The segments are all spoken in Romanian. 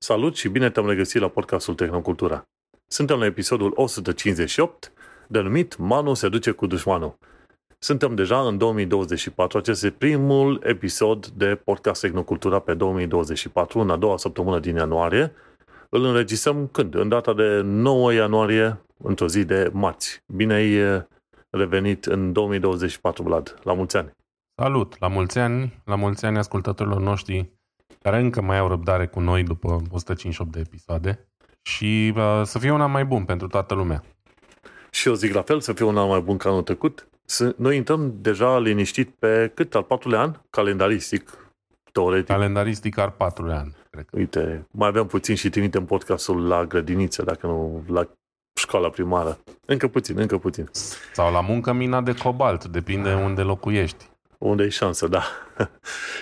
Salut și bine te-am regăsit la podcastul Tehnocultura. Suntem la episodul 158, denumit Manu se duce cu dușmanul. Suntem deja în 2024, acest este primul episod de podcast Tehnocultura pe 2024, în a doua săptămână din ianuarie. Îl înregistrăm când? În data de 9 ianuarie, într-o zi de marți. Bine ai eh, revenit în 2024, Vlad. La mulți ani! Salut! La mulți ani, la mulți ani ascultătorilor noștri care încă mai au răbdare cu noi după 158 de episoade și uh, să fie un an mai bun pentru toată lumea. Și eu zic la fel, să fie un an mai bun ca anul trecut. Noi intrăm deja liniștit pe cât? Al patrulea an? Calendaristic, teoretic. Calendaristic al patrulea an, cred că. Uite, mai aveam puțin și trimitem podcastul la grădiniță, dacă nu la școala primară. Încă puțin, încă puțin. Sau la muncă mina de cobalt, depinde unde locuiești. Unde e șansă, da.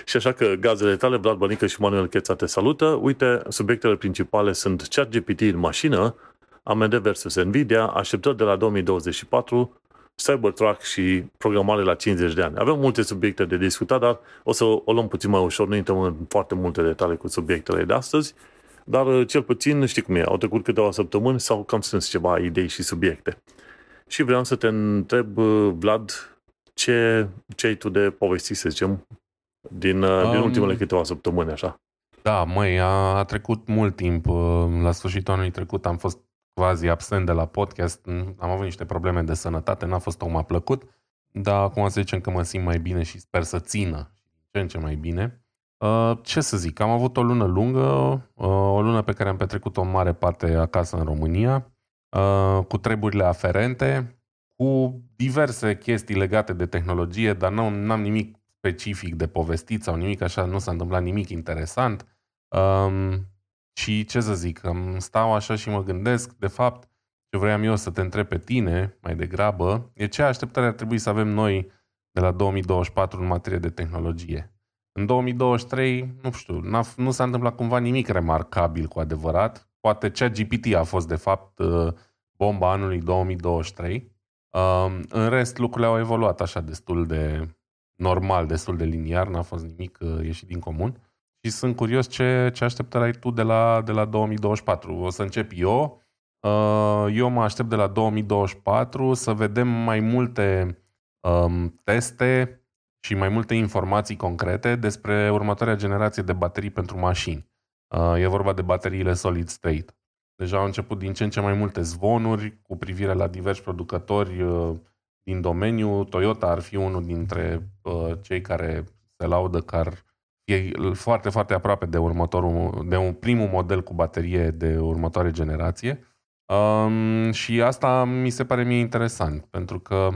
și așa că gazele tale, Vlad Bănică și Manuel Cheța te salută. Uite, subiectele principale sunt ChatGPT în mașină, AMD versus Nvidia, așteptări de la 2024, Cybertruck și programare la 50 de ani. Avem multe subiecte de discutat, dar o să o luăm puțin mai ușor, nu intrăm în foarte multe detalii cu subiectele de astăzi, dar cel puțin, știi cum e, au trecut câteva săptămâni sau cam strâns ceva idei și subiecte. Și vreau să te întreb, Vlad, ce, ce ai tu de povesti, să zicem, din, um, din ultimele câteva săptămâni, așa? Da, măi, a, a trecut mult timp. Uh, la sfârșitul anului trecut am fost quasi absent de la podcast. Am avut niște probleme de sănătate, n-a fost tocmai plăcut. Dar acum să zicem că mă simt mai bine și sper să țină ce în ce mai bine. Uh, ce să zic, am avut o lună lungă, uh, o lună pe care am petrecut o mare parte acasă în România, cu treburile aferente, cu diverse chestii legate de tehnologie, dar nu am nimic specific de povestit sau nimic așa, nu s-a întâmplat nimic interesant. Um, și ce să zic, um, stau așa și mă gândesc, de fapt, ce vreau eu să te întreb pe tine, mai degrabă, e ce așteptare ar trebui să avem noi de la 2024 în materie de tehnologie. În 2023, nu știu, nu s-a întâmplat cumva nimic remarcabil cu adevărat. Poate cea GPT a fost, de fapt, uh, bomba anului 2023. Um, în rest, lucrurile au evoluat așa destul de normal, destul de liniar, n-a fost nimic uh, ieșit din comun. Și sunt curios ce, ce așteptări ai tu de la, de la 2024. O să încep eu. Uh, eu mă aștept de la 2024 să vedem mai multe um, teste și mai multe informații concrete despre următoarea generație de baterii pentru mașini. Uh, e vorba de bateriile solid state. Deja au început din ce în ce mai multe zvonuri cu privire la diversi producători uh, din domeniu. Toyota ar fi unul dintre uh, cei care se laudă că ar fi foarte, foarte aproape de următorul, de un primul model cu baterie de următoare generație. Um, și asta mi se pare mie interesant, pentru că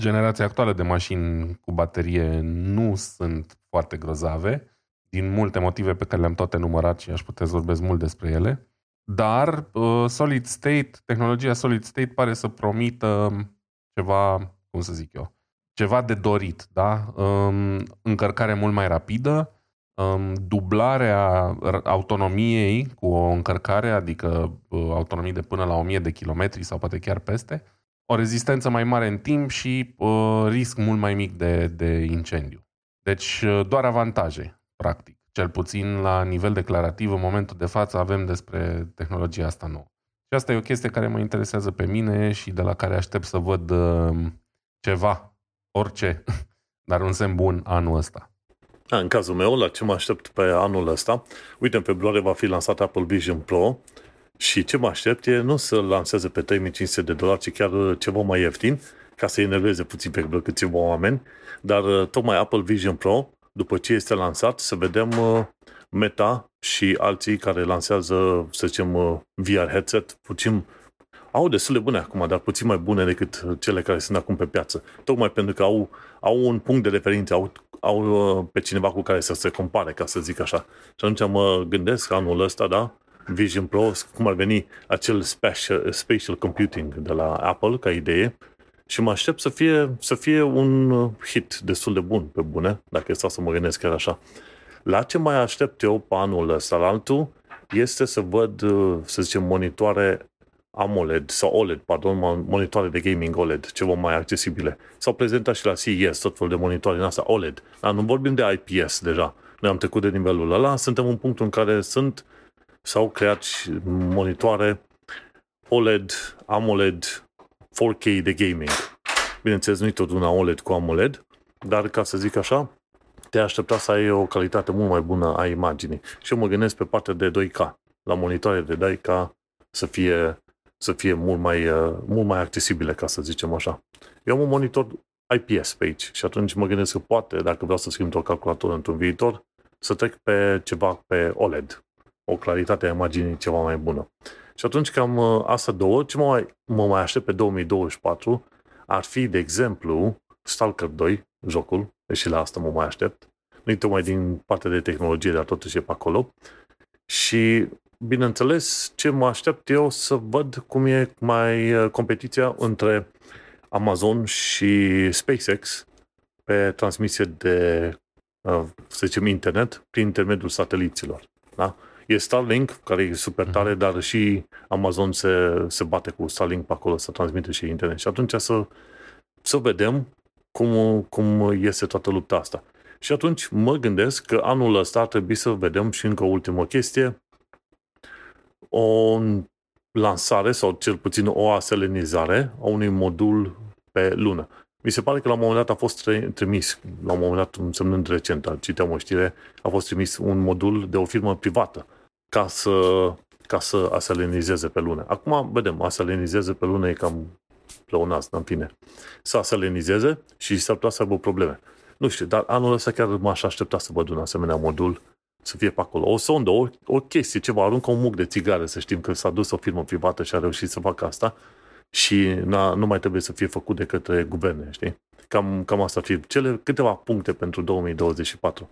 generația actuală de mașini cu baterie nu sunt foarte grozave, din multe motive pe care le-am toate numărat și aș putea să vorbesc mult despre ele. Dar uh, Solid State, tehnologia Solid State pare să promită ceva, cum să zic eu, ceva de dorit, da? Um, încărcare mult mai rapidă, um, dublarea autonomiei cu o încărcare, adică uh, autonomie de până la 1000 de kilometri sau poate chiar peste, o rezistență mai mare în timp și uh, risc mult mai mic de, de incendiu. Deci uh, doar avantaje, practic cel puțin la nivel declarativ, în momentul de față avem despre tehnologia asta nouă. Și asta e o chestie care mă interesează pe mine și de la care aștept să văd uh, ceva, orice, dar un semn bun anul ăsta. A, în cazul meu, la ce mă aștept pe anul ăsta, uite, în februarie va fi lansat Apple Vision Pro și ce mă aștept e nu să lanseze pe 3500 de dolari, ci chiar ceva mai ieftin, ca să enerveze puțin pe câțiva oameni, dar uh, tocmai Apple Vision Pro după ce este lansat, să vedem uh, Meta și alții care lansează, să zicem, uh, VR headset, puțin au destul de bune acum, dar puțin mai bune decât cele care sunt acum pe piață. Tocmai pentru că au, au un punct de referință, au, au uh, pe cineva cu care să se compare, ca să zic așa. Și atunci mă gândesc anul ăsta, da, Vision Pro, cum ar veni acel special, spatial computing de la Apple ca idee, și mă aștept să fie, să fie un uh, hit destul de bun, pe bune, dacă stau să mă gândesc chiar așa. La ce mai aștept eu pe anul ăsta, la altul, este să văd, uh, să zicem, monitoare AMOLED sau OLED, pardon, monitoare de gaming OLED, ceva mai accesibile. S-au prezentat și la CES tot felul de monitoare în asta OLED. Dar nu vorbim de IPS deja. Noi am trecut de nivelul ăla, suntem în punctul în care sunt s-au creat și monitoare OLED, AMOLED, 4K de gaming. Bineînțeles, nu-i tot una OLED cu AMOLED, dar ca să zic așa, te aștepta să ai o calitate mult mai bună a imaginii. Și eu mă gândesc pe partea de 2K, la monitoare de 2K să fie, să fie mult, mai, uh, mult mai accesibile, ca să zicem așa. Eu am un monitor IPS pe aici și atunci mă gândesc că poate, dacă vreau să schimb o calculator într-un viitor, să trec pe ceva pe OLED. O claritate a imaginii ceva mai bună. Și atunci cam uh, asta două, ce mă mai, mă mai aștept pe 2024 ar fi, de exemplu, Stalker 2, jocul, și la asta mă mai aștept. Nu tocmai din partea de tehnologie, dar totuși e pe acolo. Și, bineînțeles, ce mă aștept eu să văd cum e mai uh, competiția între Amazon și SpaceX pe transmisie de, uh, să zicem, internet prin intermediul sateliților. Da? E Starlink, care e super tare, mhm. dar și Amazon se, se bate cu Starlink pe acolo să transmite și internet. Și atunci să, să vedem cum, cum iese toată lupta asta. Și atunci mă gândesc că anul ăsta ar trebui să vedem și încă o ultimă chestie, o lansare sau cel puțin o aselenizare a unui modul pe lună. Mi se pare că la un moment dat a fost trimis, la un moment dat, însemnând recent, citeam o știre, a fost trimis un modul de o firmă privată ca să, ca să aselenizeze pe lună. Acum, vedem, aselenizeze pe lună e cam pleonaz, în fine. Să aselenizeze și s-ar putea să aibă probleme. Nu știu, dar anul ăsta chiar m-aș aștepta să văd un asemenea modul să fie pe acolo. O sondă, o, o chestie, ceva, aruncă un muc de țigare, să știm că s-a dus o firmă privată și a reușit să facă asta și nu mai trebuie să fie făcut de către guverne, știi? Cam, cam asta ar fi cele câteva puncte pentru 2024.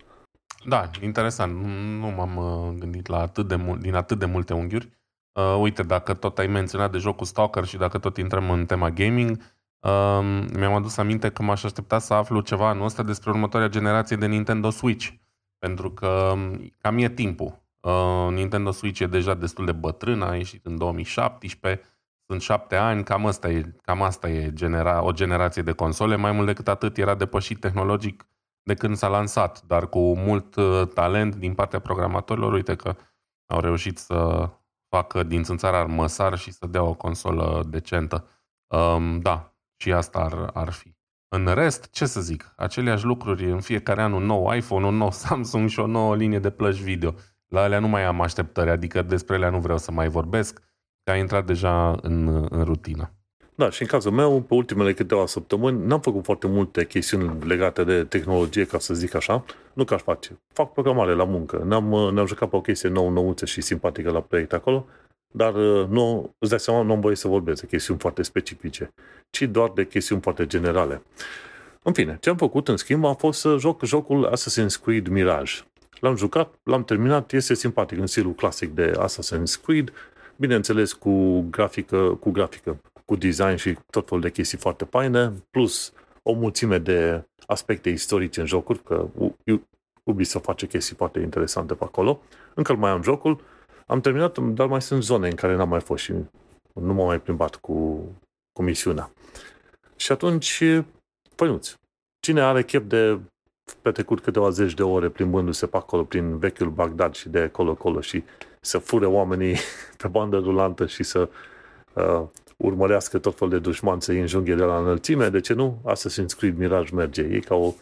Da, interesant. Nu m-am uh, gândit la atât de mult, din atât de multe unghiuri. Uh, uite, dacă tot ai menționat de jocul Stalker și dacă tot intrăm în tema gaming, uh, mi-am adus aminte că m-aș aștepta să aflu ceva anul ăsta despre următoarea generație de Nintendo Switch. Pentru că um, cam e timpul. Uh, Nintendo Switch e deja destul de bătrân, a ieșit în 2017, sunt șapte ani, cam asta e, cam asta e genera, o generație de console. Mai mult decât atât, era depășit tehnologic de când s-a lansat, dar cu mult uh, talent din partea programatorilor, uite că au reușit să facă din țânțara măsar și să dea o consolă decentă. Um, da, și asta ar, ar fi. În rest, ce să zic, aceleași lucruri în fiecare an un nou iPhone, un nou Samsung și o nouă linie de plăci video. La alea nu mai am așteptări, adică despre ele nu vreau să mai vorbesc, că a intrat deja în, în rutină. Da, și în cazul meu, pe ultimele câteva săptămâni, n-am făcut foarte multe chestiuni legate de tehnologie, ca să zic așa. Nu că aș face. Fac programare la muncă. Ne-am, ne-am jucat pe o chestie nouă, nouță și simpatică la proiect acolo, dar uh, nu, îți dai seama, nu am voie să vorbesc de chestiuni foarte specifice, ci doar de chestiuni foarte generale. În fine, ce am făcut, în schimb, a fost să joc jocul Assassin's Creed Mirage. L-am jucat, l-am terminat, este simpatic în stilul clasic de Assassin's Creed, bineînțeles cu grafică, cu grafică, cu design și tot felul de chestii foarte faine, plus o mulțime de aspecte istorice în jocuri, că Ubisoft face chestii foarte interesante pe acolo. Încă mai am jocul, am terminat, dar mai sunt zone în care n-am mai fost și nu m-am mai plimbat cu, cu misiunea. Și atunci, păinuți, cine are chef de petrecut câteva zeci de ore plimbându-se pe acolo prin vechiul Bagdad și de acolo-acolo și să fure oamenii pe bandă rulantă și să uh, urmărească tot felul de dușmani să-i înjunghe de la înălțime, de ce nu? Assassin's Creed Mirage merge. E ca o...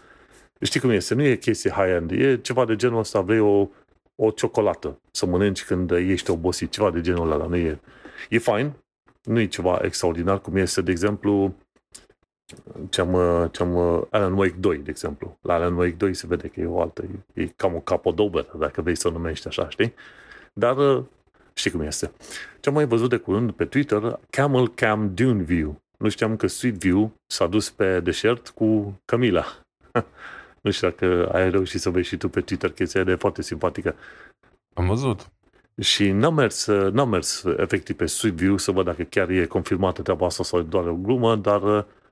Știi cum este? Nu e chestie high-end. E ceva de genul ăsta. Vrei o, o ciocolată să mănânci când ești obosit. Ceva de genul ăla. Nu e... E fine. Nu e ceva extraordinar, cum este, de exemplu, ce-am, ce-am Alan Wake 2, de exemplu. La Alan Wake 2 se vede că e o altă, e, e cam o capodoperă, dacă vrei să o numești așa, știi? Dar Știi cum este. Ce am mai văzut de curând pe Twitter, Camel Cam Dune View. Nu știam că Sweet View s-a dus pe deșert cu Camila. nu știu dacă ai reușit să vezi și tu pe Twitter chestia de foarte simpatică. Am văzut. Și n-am mers, n-am mers efectiv pe Sweet View să văd dacă chiar e confirmată treaba asta sau doar o glumă, dar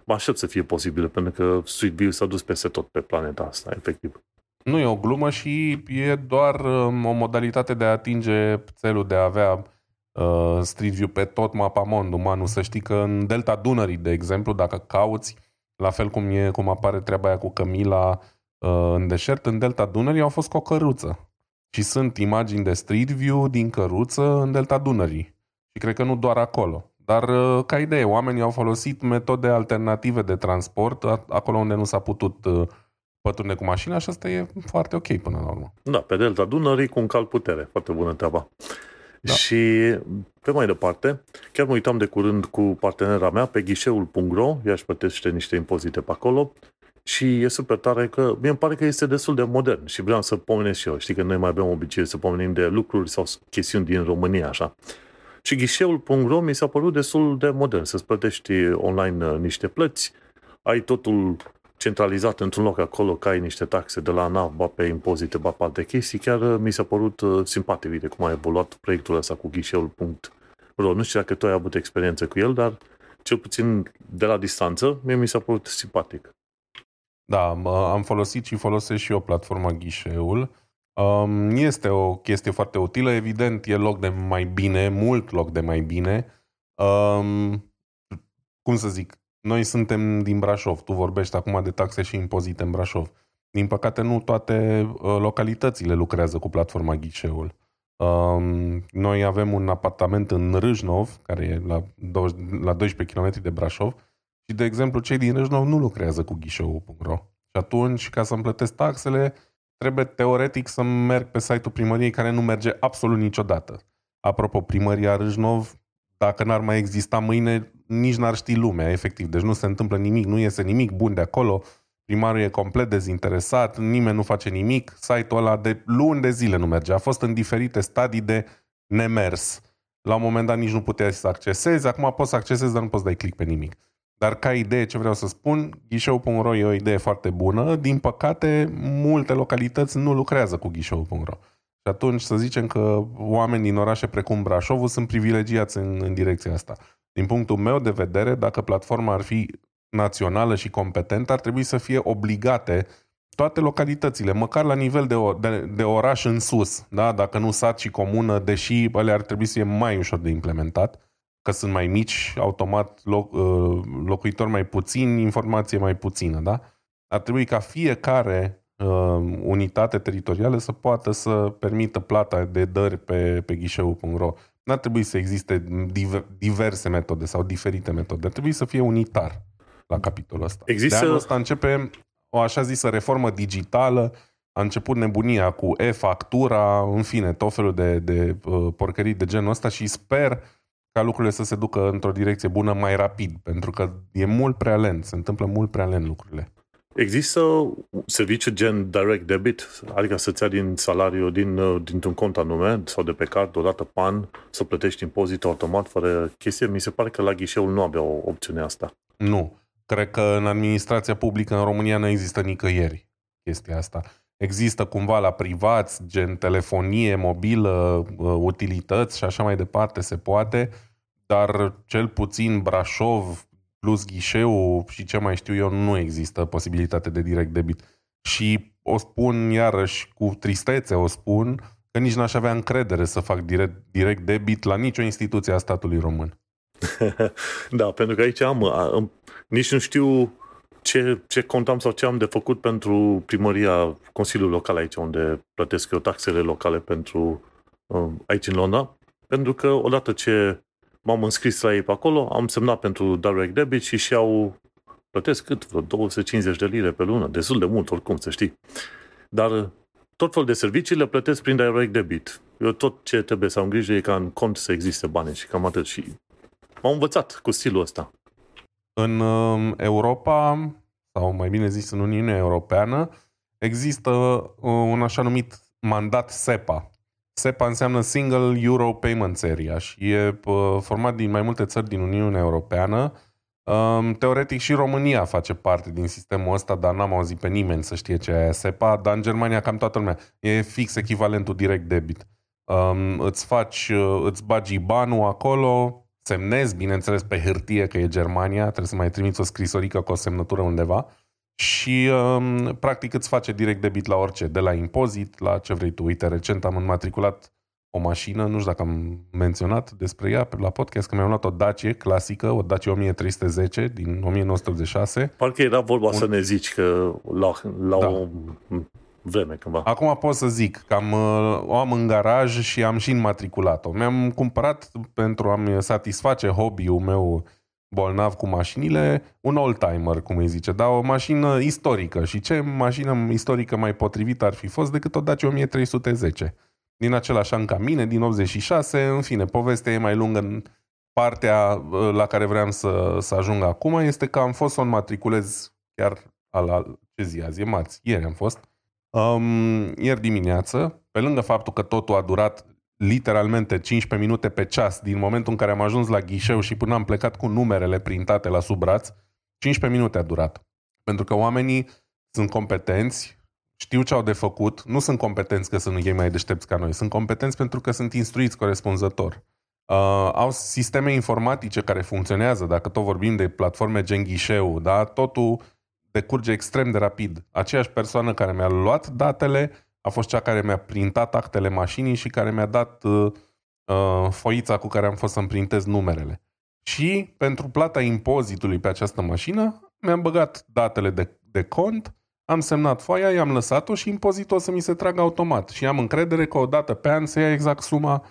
mă aștept să fie posibil, pentru că Sweet View s-a dus peste tot pe planeta asta, efectiv. Nu e o glumă și e doar um, o modalitate de a atinge țelul de a avea uh, Street View pe tot mapamond umanul. Să știi că în Delta Dunării, de exemplu, dacă cauți, la fel cum, e, cum apare treaba aia cu Camila uh, în deșert, în Delta Dunării au fost cu o căruță. și sunt imagini de Street View din căruță în delta Dunării. Și cred că nu doar acolo. Dar uh, ca idee, oamenii au folosit metode alternative de transport acolo unde nu s-a putut uh, pătrunde cu mașina și asta e foarte ok până la urmă. Da, pe delta Dunării cu un cal putere. Foarte bună treaba. Da. Și pe mai departe, chiar mă uitam de curând cu partenera mea pe ghișeul.ro, ea își plătește niște impozite pe acolo și e super tare că, mie îmi pare că este destul de modern și vreau să pomenesc și eu. Știi că noi mai avem obicei să pomenim de lucruri sau chestiuni din România, așa. Și ghișeul.ro mi s-a părut destul de modern, să-ți plătești online uh, niște plăți, ai totul centralizat într-un loc acolo, că ai niște taxe de la NAV, ba pe impozite, ba pe alte chestii, chiar uh, mi s-a părut uh, simpatic de cum a evoluat proiectul ăsta cu ghișeul.ro. Nu știu dacă tu ai avut experiență cu el, dar cel puțin de la distanță, mie mi s-a părut simpatic. Da, am folosit și folosesc și eu platforma Ghișeul. Um, este o chestie foarte utilă, evident, e loc de mai bine, mult loc de mai bine. Um, cum să zic, noi suntem din Brașov, tu vorbești acum de taxe și impozite în Brașov. Din păcate, nu toate uh, localitățile lucrează cu platforma Ghișeul. Um, noi avem un apartament în Râșnov, care e la, 20, la 12 km de Brașov, și, de exemplu, cei din Râșnov nu lucrează cu ghișeul.ro. Și atunci, ca să-mi plătesc taxele, trebuie teoretic să merg pe site-ul primăriei care nu merge absolut niciodată. Apropo, primăria Râșnov, dacă n-ar mai exista mâine, nici n-ar ști lumea, efectiv. Deci nu se întâmplă nimic, nu iese nimic bun de acolo, primarul e complet dezinteresat, nimeni nu face nimic, site-ul ăla de luni de zile nu merge. A fost în diferite stadii de nemers. La un moment dat nici nu puteai să accesezi, acum poți să accesezi, dar nu poți să dai click pe nimic. Dar ca idee, ce vreau să spun, ghișeu.ro e o idee foarte bună. Din păcate, multe localități nu lucrează cu ghișeu.ro. Și atunci să zicem că oameni din orașe precum Brașovul sunt privilegiați în, în direcția asta. Din punctul meu de vedere, dacă platforma ar fi națională și competentă, ar trebui să fie obligate toate localitățile, măcar la nivel de, de, de oraș în sus, da? dacă nu sat și comună, deși ele ar trebui să fie mai ușor de implementat, că sunt mai mici, automat loc, uh, locuitori mai puțini, informație mai puțină, da? Ar trebui ca fiecare uh, unitate teritorială să poată să permită plata de dări pe, pe ghișeu.ro. Nu ar trebui să existe diverse metode sau diferite metode. Ar trebui să fie unitar la capitolul ăsta. Există... De anul ăsta începe o așa zisă reformă digitală, a început nebunia cu e-factura, în fine, tot felul de, de uh, porcării de genul ăsta și sper ca lucrurile să se ducă într-o direcție bună mai rapid, pentru că e mult prea lent, se întâmplă mult prea lent lucrurile. Există serviciu gen direct debit, adică să-ți ia din salariu din, uh, dintr-un cont anume sau de pe card odată pe an să plătești impozit automat fără chestie? Mi se pare că la ghișeul nu avea o opțiune asta. Nu. Cred că în administrația publică în România nu există nicăieri chestia asta. Există cumva la privați, gen telefonie mobilă, uh, utilități și așa mai departe, se poate, dar cel puțin Brașov plus ghișeu și ce mai știu eu, nu există posibilitate de direct debit. Și o spun iarăși cu tristețe, o spun, că nici n-aș avea încredere să fac direct, direct debit la nicio instituție a statului român. da, pentru că aici am, am nici nu știu ce, ce contam sau ce am de făcut pentru primăria Consiliului Local aici, unde plătesc eu taxele locale pentru um, aici în Londra, pentru că odată ce m-am înscris la ei pe acolo, am semnat pentru direct debit și și-au plătesc cât? Vreo 250 de lire pe lună, destul de mult oricum, să știi. Dar tot fel de servicii le plătesc prin direct debit. Eu tot ce trebuie să am grijă e ca în cont să existe bani și cam atât. Și m-am învățat cu stilul ăsta. În um, Europa, sau mai bine zis în Uniunea Europeană, există uh, un așa numit mandat SEPA. SEPA înseamnă Single Euro Payments Area și e uh, format din mai multe țări din Uniunea Europeană. Um, teoretic și România face parte din sistemul ăsta, dar n-am auzit pe nimeni să știe ce e SEPA, dar în Germania cam toată lumea. E fix echivalentul direct debit. Um, îți faci, uh, îți bagi banul acolo, semnezi, bineînțeles, pe hârtie că e Germania, trebuie să mai trimiți o scrisorică cu o semnătură undeva și um, practic îți face direct debit la orice, de la impozit la ce vrei tu. Uite, recent am înmatriculat o mașină, nu știu dacă am menționat despre ea la podcast, că mi-am luat o Dacia clasică, o Dacia 1310 din 1986. Parcă era vorba Un... să ne zici că la, la da. o vreme cândva. Acum pot să zic că am, uh, o am în garaj și am și înmatriculat-o. Mi-am cumpărat pentru a-mi satisface hobby-ul meu bolnav cu mașinile, un old-timer, cum îi zice, dar o mașină istorică. Și ce mașină istorică mai potrivită ar fi fost decât o Dacia 1310? Din același an ca mine, din 86, în fine, povestea e mai lungă în partea uh, la care vreau să, să ajung acum este că am fost să o înmatriculez chiar la ce zi azi e marți, ieri am fost, um, ieri dimineață, pe lângă faptul că totul a durat literalmente 15 minute pe ceas din momentul în care am ajuns la ghișeu și până am plecat cu numerele printate la sub braț, 15 minute a durat. Pentru că oamenii sunt competenți, știu ce au de făcut, nu sunt competenți că sunt ei mai deștepți ca noi, sunt competenți pentru că sunt instruiți corespunzător. Uh, au sisteme informatice care funcționează, dacă tot vorbim de platforme gen ghișeu, da? totul decurge extrem de rapid. Aceeași persoană care mi-a luat datele a fost cea care mi-a printat actele mașinii și care mi-a dat uh, uh, foița cu care am fost să-mi printez numerele. Și pentru plata impozitului pe această mașină mi-am băgat datele de, de cont, am semnat foaia, i-am lăsat-o și impozitul o să mi se tragă automat. Și am încredere că o dată pe an se ia exact suma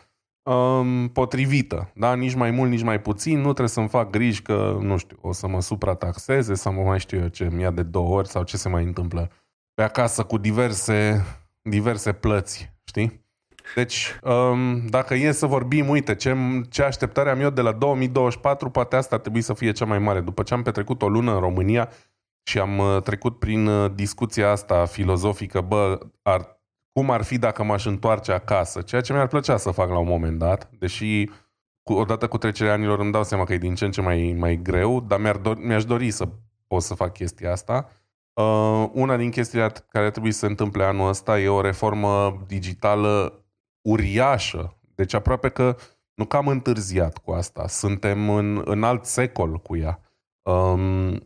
um, potrivită. Da? Nici mai mult, nici mai puțin. Nu trebuie să-mi fac griji că, nu știu, o să mă suprataxeze sau mă mai știu eu ce, mi-a de două ori sau ce se mai întâmplă pe acasă cu diverse, diverse plăți, știi? Deci, um, dacă e să vorbim, uite, ce, ce așteptare am eu de la 2024, poate asta ar trebui să fie cea mai mare. După ce am petrecut o lună în România și am uh, trecut prin uh, discuția asta filozofică, bă, ar cum ar fi dacă m-aș întoarce acasă, ceea ce mi-ar plăcea să fac la un moment dat, deși cu, odată cu trecerea anilor îmi dau seama că e din ce în ce mai, mai greu, dar mi-ar do- mi-aș dori să pot să fac chestia asta. Uh, una din chestiile care trebuie să se întâmple anul ăsta e o reformă digitală uriașă. Deci aproape că nu cam întârziat cu asta. Suntem în, în alt secol cu ea. Um,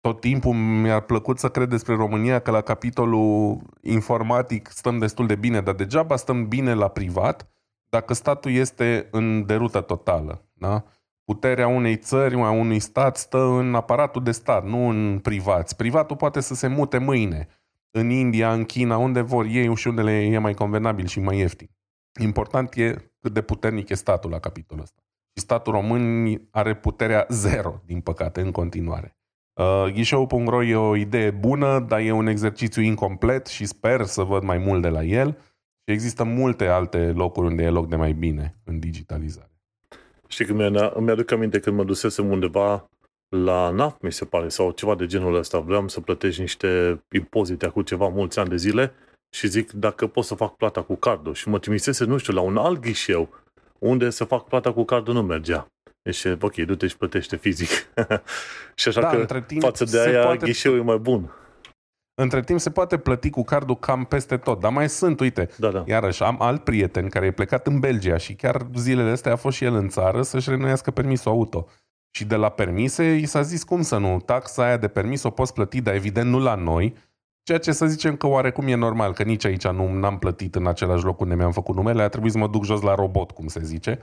tot timpul mi-ar plăcut să cred despre România că la capitolul informatic stăm destul de bine, dar degeaba stăm bine la privat dacă statul este în derută totală. Da? Puterea unei țări, a unui stat stă în aparatul de stat, nu în privați. Privatul poate să se mute mâine în India, în China, unde vor ei și unde le e mai convenabil și mai ieftin. Important e cât de puternic e statul la capitolul ăsta. Și statul român are puterea zero, din păcate, în continuare. Uh, Ghișeu.ro e o idee bună, dar e un exercițiu incomplet și sper să văd mai mult de la el. Și există multe alte locuri unde e loc de mai bine în digitalizare. Știi că îmi aduc aminte când mă dusesem undeva la NAF, mi se pare, sau ceva de genul ăsta. Vreau să plătești niște impozite cu ceva mulți ani de zile și zic dacă pot să fac plata cu cardul. Și mă trimisese, nu știu, la un alt ghișeu unde să fac plata cu cardul nu mergea. Deci, ok, du-te și plătește fizic. și așa da, că timp față de aia poate... ghișeul e mai bun. Între timp se poate plăti cu cardul cam peste tot, dar mai sunt, uite, da, da. iarăși am alt prieten care e plecat în Belgia și chiar zilele astea a fost și el în țară să-și renuiască permisul auto. Și de la permise i s-a zis cum să nu, taxa aia de permis o poți plăti, dar evident nu la noi, ceea ce să zicem că oarecum e normal, că nici aici nu am plătit în același loc unde mi-am făcut numele, a trebuit să mă duc jos la robot, cum se zice.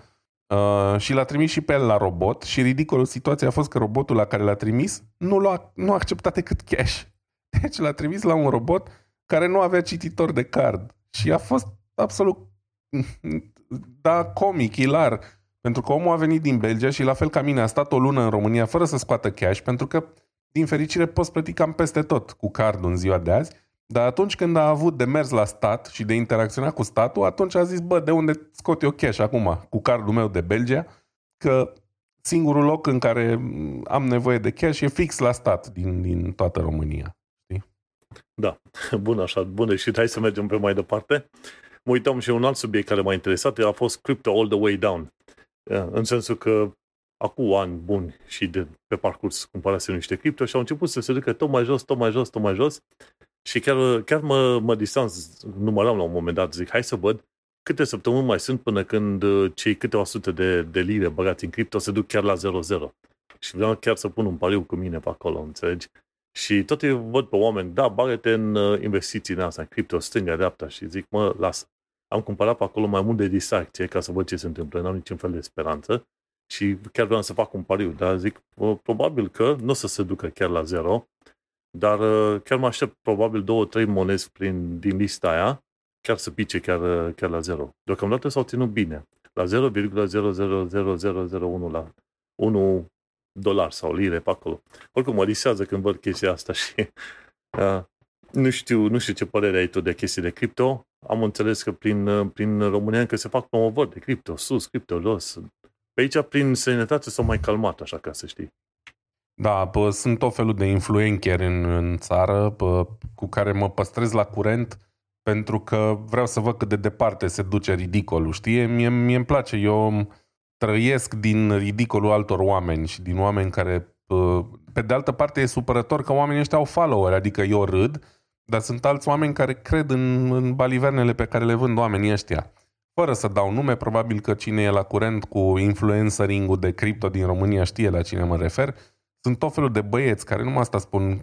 Uh, și l-a trimis și pe el la robot și ridicolul situația a fost că robotul la care l-a trimis nu, l-a, nu a acceptat decât cash. Deci l-a trimis la un robot care nu avea cititor de card. Și a fost absolut, da, comic, hilar. Pentru că omul a venit din Belgia și la fel ca mine a stat o lună în România fără să scoată cash, pentru că, din fericire, poți plăti cam peste tot cu cardul în ziua de azi dar atunci când a avut de mers la stat și de interacționa cu statul, atunci a zis, bă, de unde scot eu cash acum cu cardul meu de Belgia? Că singurul loc în care am nevoie de cash e fix la stat din, din toată România. Știi? Da, bun așa, bun. Și hai să mergem pe mai departe. Mă uitam și un alt subiect care m-a interesat, a fost Crypto All the Way Down. În sensul că acum ani buni și de pe parcurs cumpărase niște cripto și au început să se ducă tot mai jos, tot mai jos, tot mai jos și chiar, chiar mă, mă distanț, număram la un moment dat, zic, hai să văd câte săptămâni mai sunt până când uh, cei câteva sute de, de lire băgați în cripto se duc chiar la 0-0. Și vreau chiar să pun un pariu cu mine pe acolo, înțelegi? Și tot eu văd pe oameni, da, bagă-te în uh, investiții în asta, în cripto, stânga, dreapta și zic, mă, lasă. Am cumpărat pe acolo mai mult de distracție ca să văd ce se întâmplă, n-am niciun fel de speranță și chiar vreau să fac un pariu, dar zic, probabil că nu o să se ducă chiar la zero, Dar uh, chiar mă aștept probabil două, trei monezi prin, din lista aia, chiar să pice chiar, chiar la zero. Deocamdată s-au ținut bine. La 0,00001 la 1 dolar sau lire pe acolo. Oricum mă lisează când văd chestia asta și uh, nu știu, nu știu ce părere ai tu de chestii de cripto. Am înțeles că prin, prin România încă se fac promovări de cripto, sus, cripto, jos. Pe aici, prin sănătate, s-au mai calmat, așa ca să știi. Da, pă, sunt tot felul de influencheri în, în țară pă, cu care mă păstrez la curent pentru că vreau să văd cât de departe se duce ridicolul, știi? Mie, mie îmi place, eu trăiesc din ridicolul altor oameni și din oameni care... Pe de altă parte e supărător că oamenii ăștia au follower, adică eu râd, dar sunt alți oameni care cred în, în balivernele pe care le vând oamenii ăștia. Fără să dau nume, probabil că cine e la curent cu influencering-ul de cripto din România știe la cine mă refer. Sunt tot felul de băieți care numai asta spun,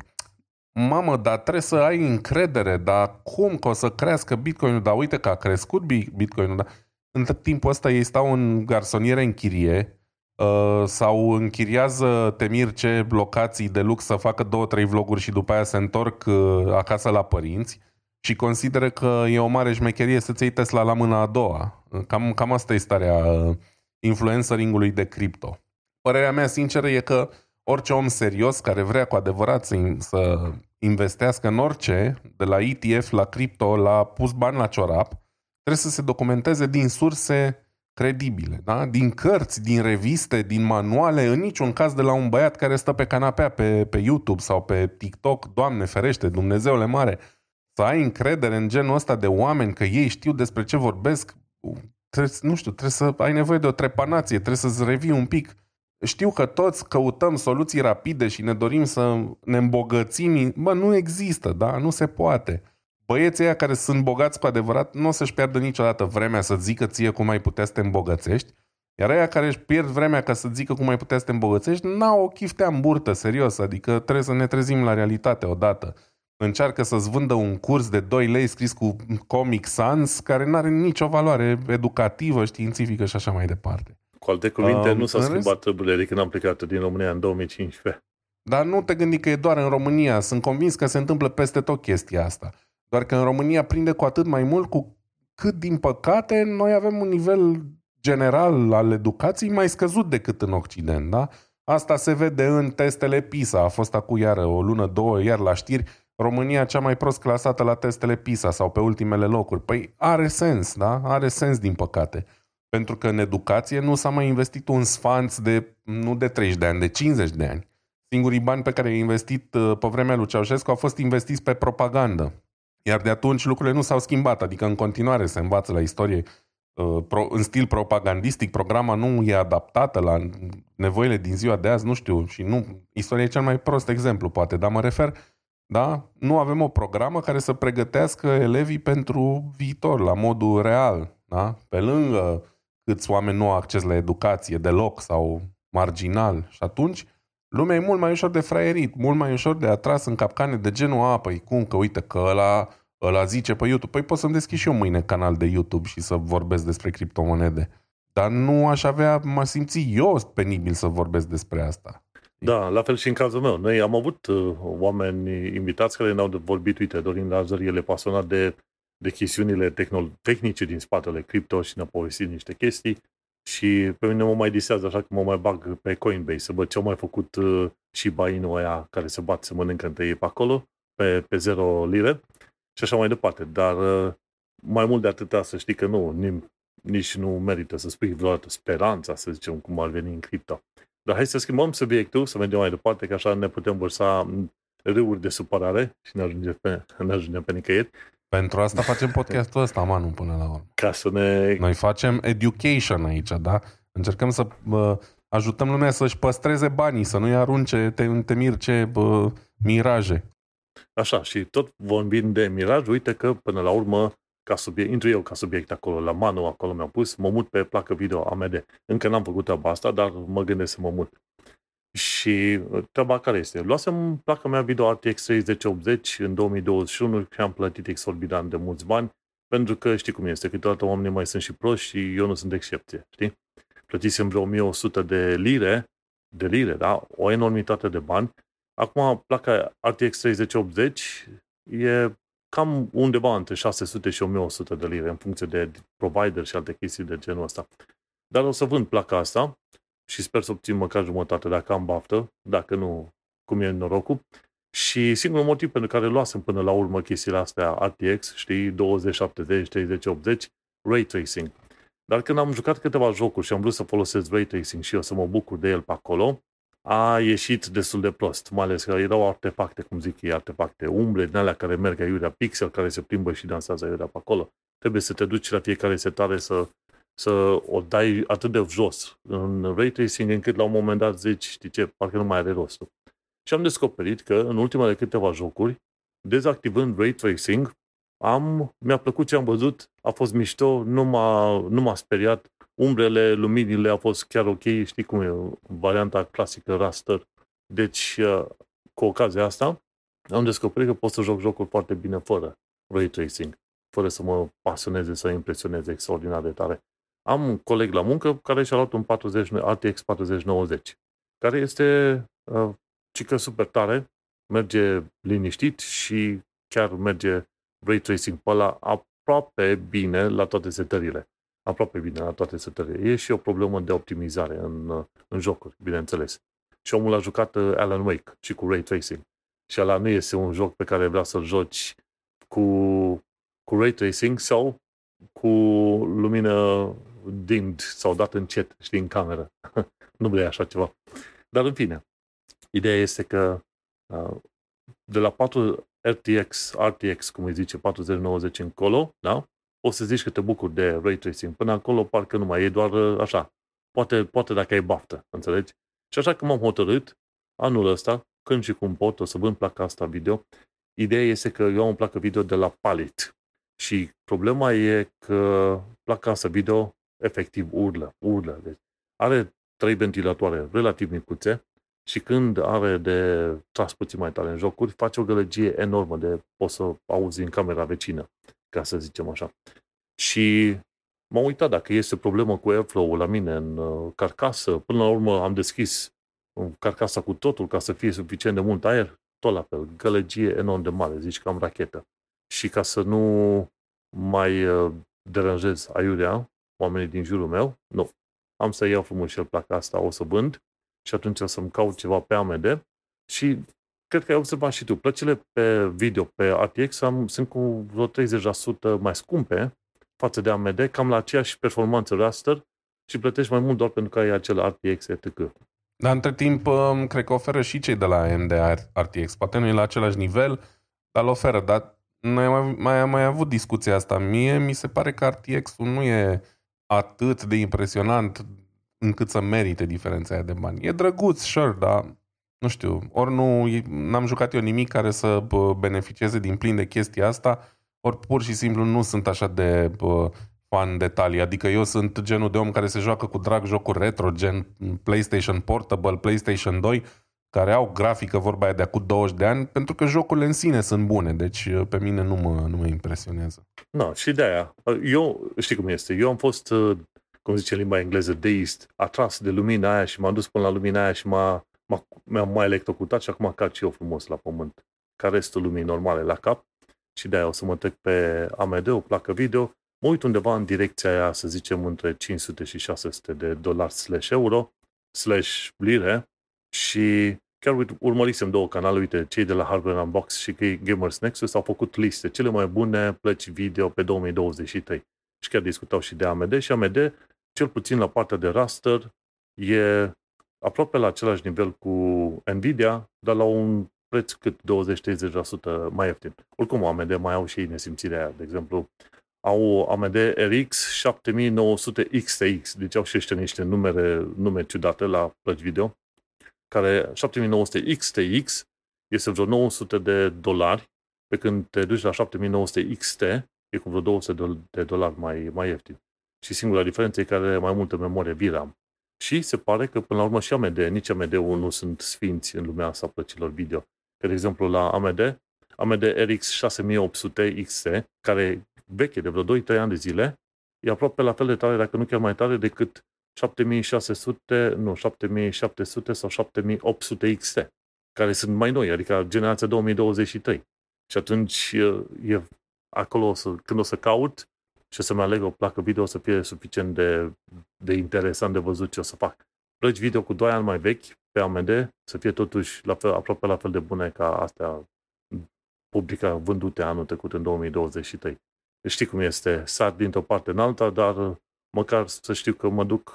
mamă, dar trebuie să ai încredere, dar cum că o să crească Bitcoin-ul, dar uite că a crescut Bitcoin-ul, dar în timpul ăsta ei stau în garsoniere în chirie uh, sau închiriază ce locații de lux să facă două, trei vloguri și după aia se întorc uh, acasă la părinți și consideră că e o mare șmecherie să-ți iei Tesla la mâna a doua. Cam, cam asta e starea uh, influenceringului de cripto. Părerea mea sinceră e că orice om serios care vrea cu adevărat să, să investească în orice, de la ETF la cripto, la pus bani la ciorap, trebuie să se documenteze din surse credibile, da? din cărți, din reviste, din manuale, în niciun caz de la un băiat care stă pe canapea pe, pe YouTube sau pe TikTok, Doamne ferește, Dumnezeule mare, să ai încredere în genul ăsta de oameni că ei știu despre ce vorbesc, trebuie, nu știu, trebuie să ai nevoie de o trepanație, trebuie să-ți revii un pic știu că toți căutăm soluții rapide și ne dorim să ne îmbogățim. Bă, nu există, da? Nu se poate. Băieții ăia care sunt bogați cu adevărat nu o să-și pierdă niciodată vremea să zică ție cum ai putea să te îmbogățești, iar aia care își pierd vremea ca să zică cum ai putea să te îmbogățești, n-au o chiftea în burtă, serios, adică trebuie să ne trezim la realitate odată. Încearcă să-ți vândă un curs de 2 lei scris cu Comic Sans, care nu are nicio valoare educativă, științifică și așa mai departe. Cu alte cuvinte, um, nu s-a schimbat rest... treburile de când am plecat din România în 2015. Dar nu te gândi că e doar în România. Sunt convins că se întâmplă peste tot chestia asta. Doar că în România prinde cu atât mai mult cu cât, din păcate, noi avem un nivel general al educației mai scăzut decât în Occident, da? Asta se vede în testele PISA. A fost acum iară o lună, două, iar la știri, România cea mai prost clasată la testele PISA sau pe ultimele locuri. Păi are sens, da? Are sens, din păcate. Pentru că în educație nu s-a mai investit un sfanț de, nu de 30 de ani, de 50 de ani. Singurii bani pe care i-a investit uh, pe vremea lui Ceaușescu au fost investiți pe propagandă. Iar de atunci lucrurile nu s-au schimbat, adică în continuare se învață la istorie uh, în stil propagandistic, programa nu e adaptată la nevoile din ziua de azi, nu știu, și nu, istoria e cel mai prost exemplu, poate, dar mă refer, da, nu avem o programă care să pregătească elevii pentru viitor, la modul real, da, pe lângă câți oameni nu au acces la educație deloc sau marginal. Și atunci lumea e mult mai ușor de fraierit, mult mai ușor de atras în capcane de genul, a, păi cum, că uite că ăla, ăla zice pe YouTube, păi pot să-mi deschid și eu mâine canal de YouTube și să vorbesc despre criptomonede. Dar nu aș avea, mă simți eu penibil să vorbesc despre asta. Da, la fel și în cazul meu. Noi am avut uh, oameni invitați care ne-au vorbit, uite, Dorin Lazar, el e pasionat de de chestiunile tehnice din spatele cripto și ne-a povestit niște chestii și pe mine mă mai disează așa că mă mai bag pe Coinbase să văd ce au mai făcut uh, și bainul ăia care se bat, se mănâncă între ei pe acolo, pe, pe zero lire și așa mai departe. Dar uh, mai mult de atâta să știi că nu, nici nu merită să spui vreodată speranța, să zicem, cum ar veni în cripto. Dar hai să schimbăm subiectul, să mergem mai departe, că așa ne putem vărsa râuri de supărare și ne ajungem pe, ne ajungem pe nicăieri. Pentru asta facem podcastul ăsta, Manu, până la urmă. Ca să ne... Noi facem education aici, da? Încercăm să uh, ajutăm lumea să-și păstreze banii, să nu-i arunce te, temirce uh, miraje. Așa, și tot vorbim de miraj, uite că până la urmă, ca subiect, intru eu ca subiect acolo, la Manu, acolo mi-am pus, mă mut pe placă video AMD. Încă n-am făcut treaba asta, dar mă gândesc să mă mut. Și uh, treaba care este? Luasem placa mea video RTX 3080 în 2021 și am plătit exorbitant de mulți bani, pentru că știi cum este, câteodată oamenii mai sunt și proști și eu nu sunt excepție, știi? Plătisem vreo 1100 de lire, de lire, da? O enormitate de bani. Acum, placa RTX 3080 e cam undeva între 600 și 1100 de lire, în funcție de provider și alte chestii de genul ăsta. Dar o să vând placa asta și sper să obțin măcar jumătate dacă am baftă, dacă nu, cum e norocul. Și singurul motiv pentru care luasem până la urmă chestiile astea RTX, știi, 20, 70, 30, 80, ray tracing. Dar când am jucat câteva jocuri și am vrut să folosesc ray tracing și eu să mă bucur de el pe acolo, a ieșit destul de prost, mai ales că erau artefacte, cum zic ei, artefacte, umbre din alea care merg aiurea, pixel care se plimbă și dansează aiurea pe acolo. Trebuie să te duci la fiecare setare să, să o dai atât de jos în ray tracing încât la un moment dat zici, știi ce, parcă nu mai are rostul. Și am descoperit că în ultimele câteva jocuri, dezactivând ray tracing, am, mi-a plăcut ce am văzut, a fost mișto, nu m-a, nu m-a speriat, umbrele, luminile au fost chiar ok, știi cum e, varianta clasică raster. Deci, uh, cu ocazia asta, am descoperit că pot să joc jocul foarte bine fără ray tracing, fără să mă pasioneze, să impresioneze extraordinar de tare. Am un coleg la muncă care și-a luat un 40, RTX 4090, care este uh, cică super tare, merge liniștit și chiar merge ray tracing pe ăla aproape bine la toate setările. Aproape bine la toate setările. E și o problemă de optimizare în, în jocuri, bineînțeles. Și omul a jucat uh, Alan Wake și cu ray tracing. Și ăla nu este un joc pe care vrea să-l joci cu, cu ray tracing sau cu lumină dimmed sau dat încet, știi, în cameră. nu vrei așa ceva. Dar în fine, ideea este că uh, de la 4 RTX, RTX, cum îi zice, 4090 încolo, da? O să zici că te bucuri de ray tracing. Până acolo parcă nu mai e doar uh, așa. Poate, poate dacă ai baftă, înțelegi? Și așa că m-am hotărât anul ăsta, când și cum pot, o să vând placa asta video. Ideea este că eu am o placă video de la Palit. Și problema e că placa asta video efectiv urlă, urlă. Deci are trei ventilatoare relativ micuțe, și când are de tras puțin mai tare în jocuri, face o gălăgie enormă de poți să auzi în camera vecină, ca să zicem așa. Și m-am uitat dacă este problemă cu airflow-ul la mine în uh, carcasă. Până la urmă am deschis carcasa cu totul ca să fie suficient de mult aer, tot la fel, gălăgie enorm de mare, zici cam rachetă. Și ca să nu mai uh, deranjez aiurea oamenii din jurul meu, nu. Am să iau frumos și el placa asta, o să vând și atunci o să-mi caut ceva pe AMD și cred că ai observat și tu, plăcile pe video, pe RTX am, sunt cu vreo 30% mai scumpe față de AMD, cam la aceeași performanță raster și plătești mai mult doar pentru că ai acel RTX etc. Dar între timp, um, cred că oferă și cei de la AMD RTX. Poate nu e la același nivel, dar îl oferă. Dar noi am mai, mai, mai avut discuția asta. Mie mi se pare că RTX-ul nu e atât de impresionant încât să merite diferența aia de bani. E drăguț, sure, dar nu știu, ori nu n-am jucat eu nimic care să beneficieze din plin de chestia asta, ori pur și simplu nu sunt așa de bă, fan detalii. Adică eu sunt genul de om care se joacă cu drag jocuri retro, gen PlayStation Portable, PlayStation 2, care au grafică vorba aia de acum 20 de ani, pentru că jocurile în sine sunt bune, deci pe mine nu mă, nu mă impresionează. No, și de aia. Eu, știi cum este, eu am fost cum zice limba engleză, deist, atras de lumina aia și m-am dus până la lumina aia și m-a, m-a, m-a mai electrocutat și acum cac și eu frumos la pământ, ca restul lumii normale la cap și de-aia o să mă trec pe AMD, o placă video, mă uit undeva în direcția aia, să zicem, între 500 și 600 de dolari slash euro, slash lire și chiar urmărisem două canale, uite, cei de la Hardware Unbox și Gamers Nexus au făcut liste, cele mai bune plăci video pe 2023. Și chiar discutau și de AMD și AMD cel puțin la partea de raster, e aproape la același nivel cu Nvidia, dar la un preț cât 20-30% mai ieftin. Oricum, AMD mai au și ei nesimțirea aia. De exemplu, au AMD RX 7900 XTX, deci au și ăștia niște numere, nume ciudate la plăci video, care 7900 XTX este vreo 900 de dolari, pe când te duci la 7900 XT, e cu vreo 200 de dolari mai, mai ieftin. Și singura diferență e că are mai multă memorie VRAM. Și se pare că până la urmă și AMD, nici AMD-ul nu sunt sfinți în lumea asta plăcilor video. Că, de exemplu, la AMD, AMD RX 6800 XT, care e veche de vreo 2-3 ani de zile, e aproape la fel de tare, dacă nu chiar mai tare, decât 7600, nu, 7700 sau 7800 XT, care sunt mai noi, adică generația 2023. Și atunci e, e acolo, o să, când o să caut și o să-mi aleg o placă video, o să fie suficient de, de interesant de văzut ce o să fac. Plăci video cu 2 ani mai vechi pe AMD să fie totuși la fel, aproape la fel de bune ca astea publica vândute anul trecut în 2023. Deci știi cum este, sar dintr-o parte în alta, dar măcar să știu că mă duc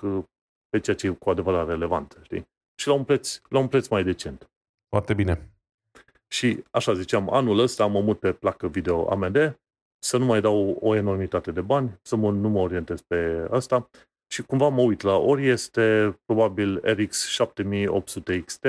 pe ceea ce e cu adevărat relevant, știi? Și la un preț, la un preț mai decent. Foarte bine. Și așa ziceam, anul ăsta mă mut pe placă video AMD, să nu mai dau o enormitate de bani, să mă, nu mă orientez pe asta și cumva mă uit la ori este probabil RX 7800 XT,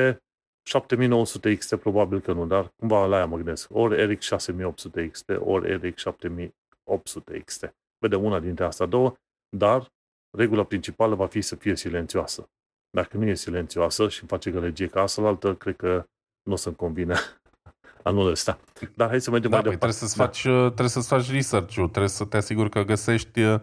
7900 XT probabil că nu, dar cumva la aia mă gândesc. Ori RX 6800 XT, ori RX 7800 XT. Vedem una dintre astea două, dar regula principală va fi să fie silențioasă. Dacă nu e silențioasă și îmi face gălăgie ca asta altă, cred că nu o să-mi convine anul ăsta. Dar hai să mergem da, mai păi departe. Trebuie să-ți, faci, da. trebuie să-ți faci research-ul, trebuie să te asiguri că găsești, uh,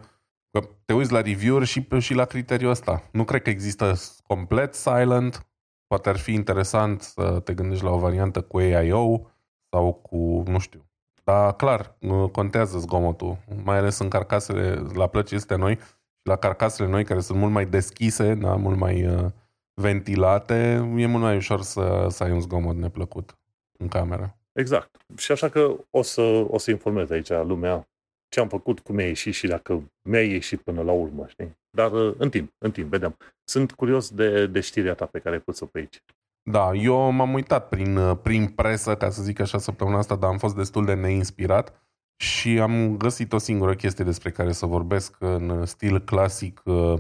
că te uiți la review-uri și, și la criteriul ăsta. Nu cred că există complet silent, poate ar fi interesant să te gândești la o variantă cu AIO sau cu, nu știu. Dar clar, uh, contează zgomotul, mai ales în carcasele, la plăcile astea noi, și la carcasele noi care sunt mult mai deschise, da, mult mai uh, ventilate, e mult mai ușor să, să ai un zgomot neplăcut în cameră. Exact. Și așa că o să, o să informez aici lumea ce am făcut, cum mi-a ieșit și dacă mi-a ieșit până la urmă, știi? Dar uh, în timp, în timp, vedem. Sunt curios de, de știrea ta pe care ai pus-o pe aici. Da, eu m-am uitat prin, uh, prin presă, ca să zic așa, săptămâna asta, dar am fost destul de neinspirat și am găsit o singură chestie despre care să vorbesc în stil clasic uh,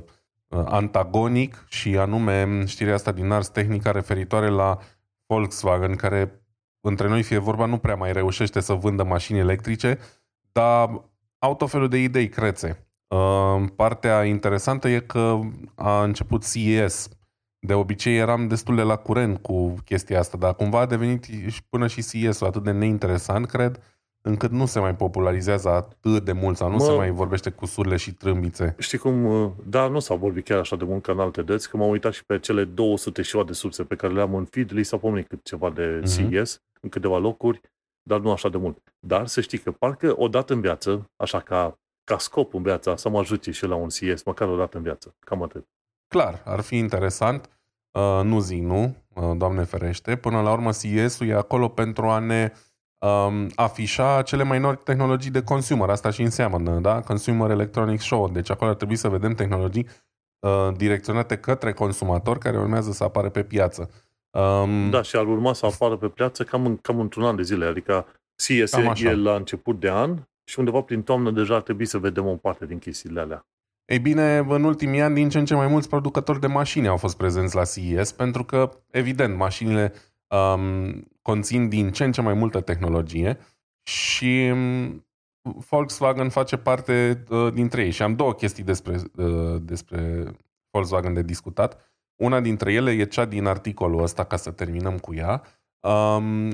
antagonic și anume știrea asta din Ars Technica referitoare la Volkswagen, care între noi fie vorba, nu prea mai reușește să vândă mașini electrice, dar au tot felul de idei crețe. Uh, partea interesantă e că a început CES. De obicei eram destul de la curent cu chestia asta, dar cumva a devenit până și CES-ul atât de neinteresant, cred, încât nu se mai popularizează atât de mult sau nu mă, se mai vorbește cu surle și trâmbițe. Știi cum, uh, da, nu s-a vorbit chiar așa de mult ca în alte dăți, că m-am uitat și pe cele 200 și de surse pe care le-am în feed, li s-a pomenit cât ceva de uh-huh. CES în câteva locuri, dar nu așa de mult. Dar să știi că parcă o dată în viață, așa ca, ca scop în viața, să mă ajute și la un CS, măcar o dată în viață. Cam atât. Clar, ar fi interesant. Uh, nu zic nu, uh, Doamne ferește. Până la urmă, CS-ul e acolo pentru a ne um, afișa cele mai noi tehnologii de consumer. Asta și înseamnă, da? Consumer Electronics Show. Deci acolo ar trebui să vedem tehnologii uh, direcționate către consumator care urmează să apară pe piață. Um, da, și ar urma să apară pe piață cam, în, cam într-un an de zile. Adică CS e la început de an și undeva prin toamnă deja ar trebui să vedem o parte din chestiile alea. Ei bine, în ultimii ani, din ce în ce mai mulți producători de mașini au fost prezenți la CES, pentru că, evident, mașinile um, conțin din ce în ce mai multă tehnologie și um, Volkswagen face parte uh, dintre ei. Și am două chestii despre, uh, despre Volkswagen de discutat. Una dintre ele e cea din articolul ăsta, ca să terminăm cu ea. Um,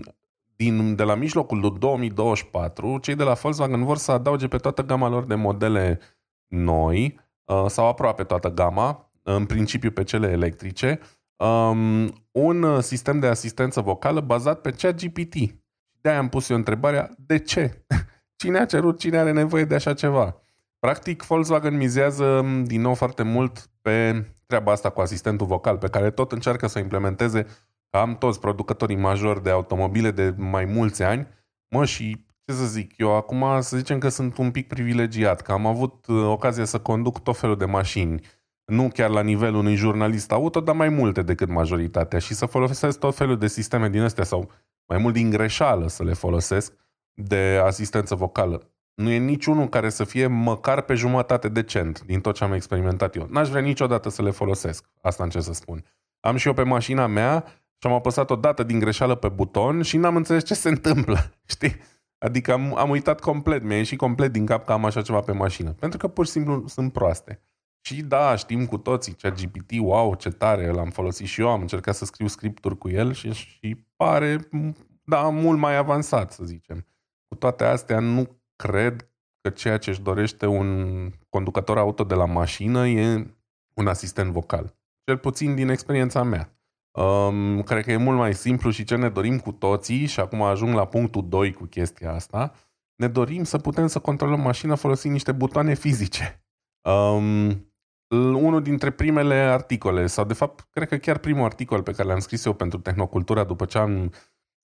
din, de la mijlocul lui 2024, cei de la Volkswagen vor să adauge pe toată gama lor de modele noi, uh, sau aproape toată gama, în principiu pe cele electrice, um, un sistem de asistență vocală bazat pe ChatGPT. De-aia am pus eu întrebarea, de ce? Cine a cerut, cine are nevoie de așa ceva? Practic, Volkswagen mizează din nou foarte mult pe treaba asta cu asistentul vocal, pe care tot încearcă să o implementeze am toți producătorii majori de automobile de mai mulți ani, mă, și ce să zic, eu acum să zicem că sunt un pic privilegiat, că am avut uh, ocazia să conduc tot felul de mașini, nu chiar la nivelul unui jurnalist auto, dar mai multe decât majoritatea și să folosesc tot felul de sisteme din astea sau mai mult din greșeală să le folosesc de asistență vocală. Nu e niciunul care să fie măcar pe jumătate decent din tot ce am experimentat eu. N-aș vrea niciodată să le folosesc. Asta ce să spun. Am și eu pe mașina mea și am apăsat o dată din greșeală pe buton și n-am înțeles ce se întâmplă. Știi? Adică am, am uitat complet, mi-a ieșit complet din cap că am așa ceva pe mașină. Pentru că pur și simplu sunt proaste. Și da, știm cu toții, cea GPT, wow, ce tare, l-am folosit și eu, am încercat să scriu scripturi cu el și, și pare, da, mult mai avansat, să zicem. Cu toate astea, nu cred că ceea ce își dorește un conducător auto de la mașină e un asistent vocal. Cel puțin din experiența mea. Um, cred că e mult mai simplu și ce ne dorim cu toții, și acum ajung la punctul 2 cu chestia asta, ne dorim să putem să controlăm mașina folosind niște butoane fizice. Um, unul dintre primele articole, sau de fapt, cred că chiar primul articol pe care l-am scris eu pentru Tehnocultura după ce am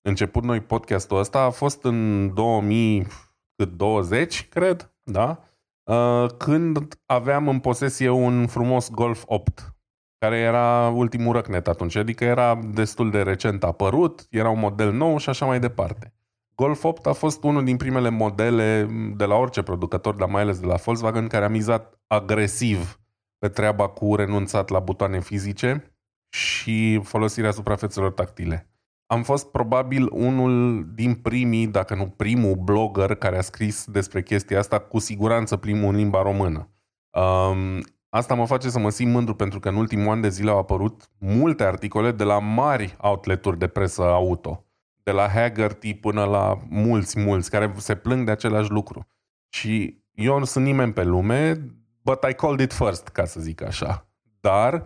început noi podcastul ăsta a fost în 2020, cred, da? Uh, când aveam în posesie un frumos Golf 8, care era ultimul răcnet atunci, adică era destul de recent apărut, era un model nou și așa mai departe. Golf 8 a fost unul din primele modele de la orice producător, dar mai ales de la Volkswagen, care a mizat agresiv pe treaba cu renunțat la butoane fizice și folosirea suprafețelor tactile. Am fost probabil unul din primii, dacă nu primul blogger care a scris despre chestia asta, cu siguranță primul în limba română. Um, asta mă face să mă simt mândru pentru că în ultimul an de zile au apărut multe articole de la mari outleturi de presă auto, de la Haggerty până la mulți, mulți, care se plâng de același lucru. Și eu nu sunt nimeni pe lume, but I called it first, ca să zic așa. Dar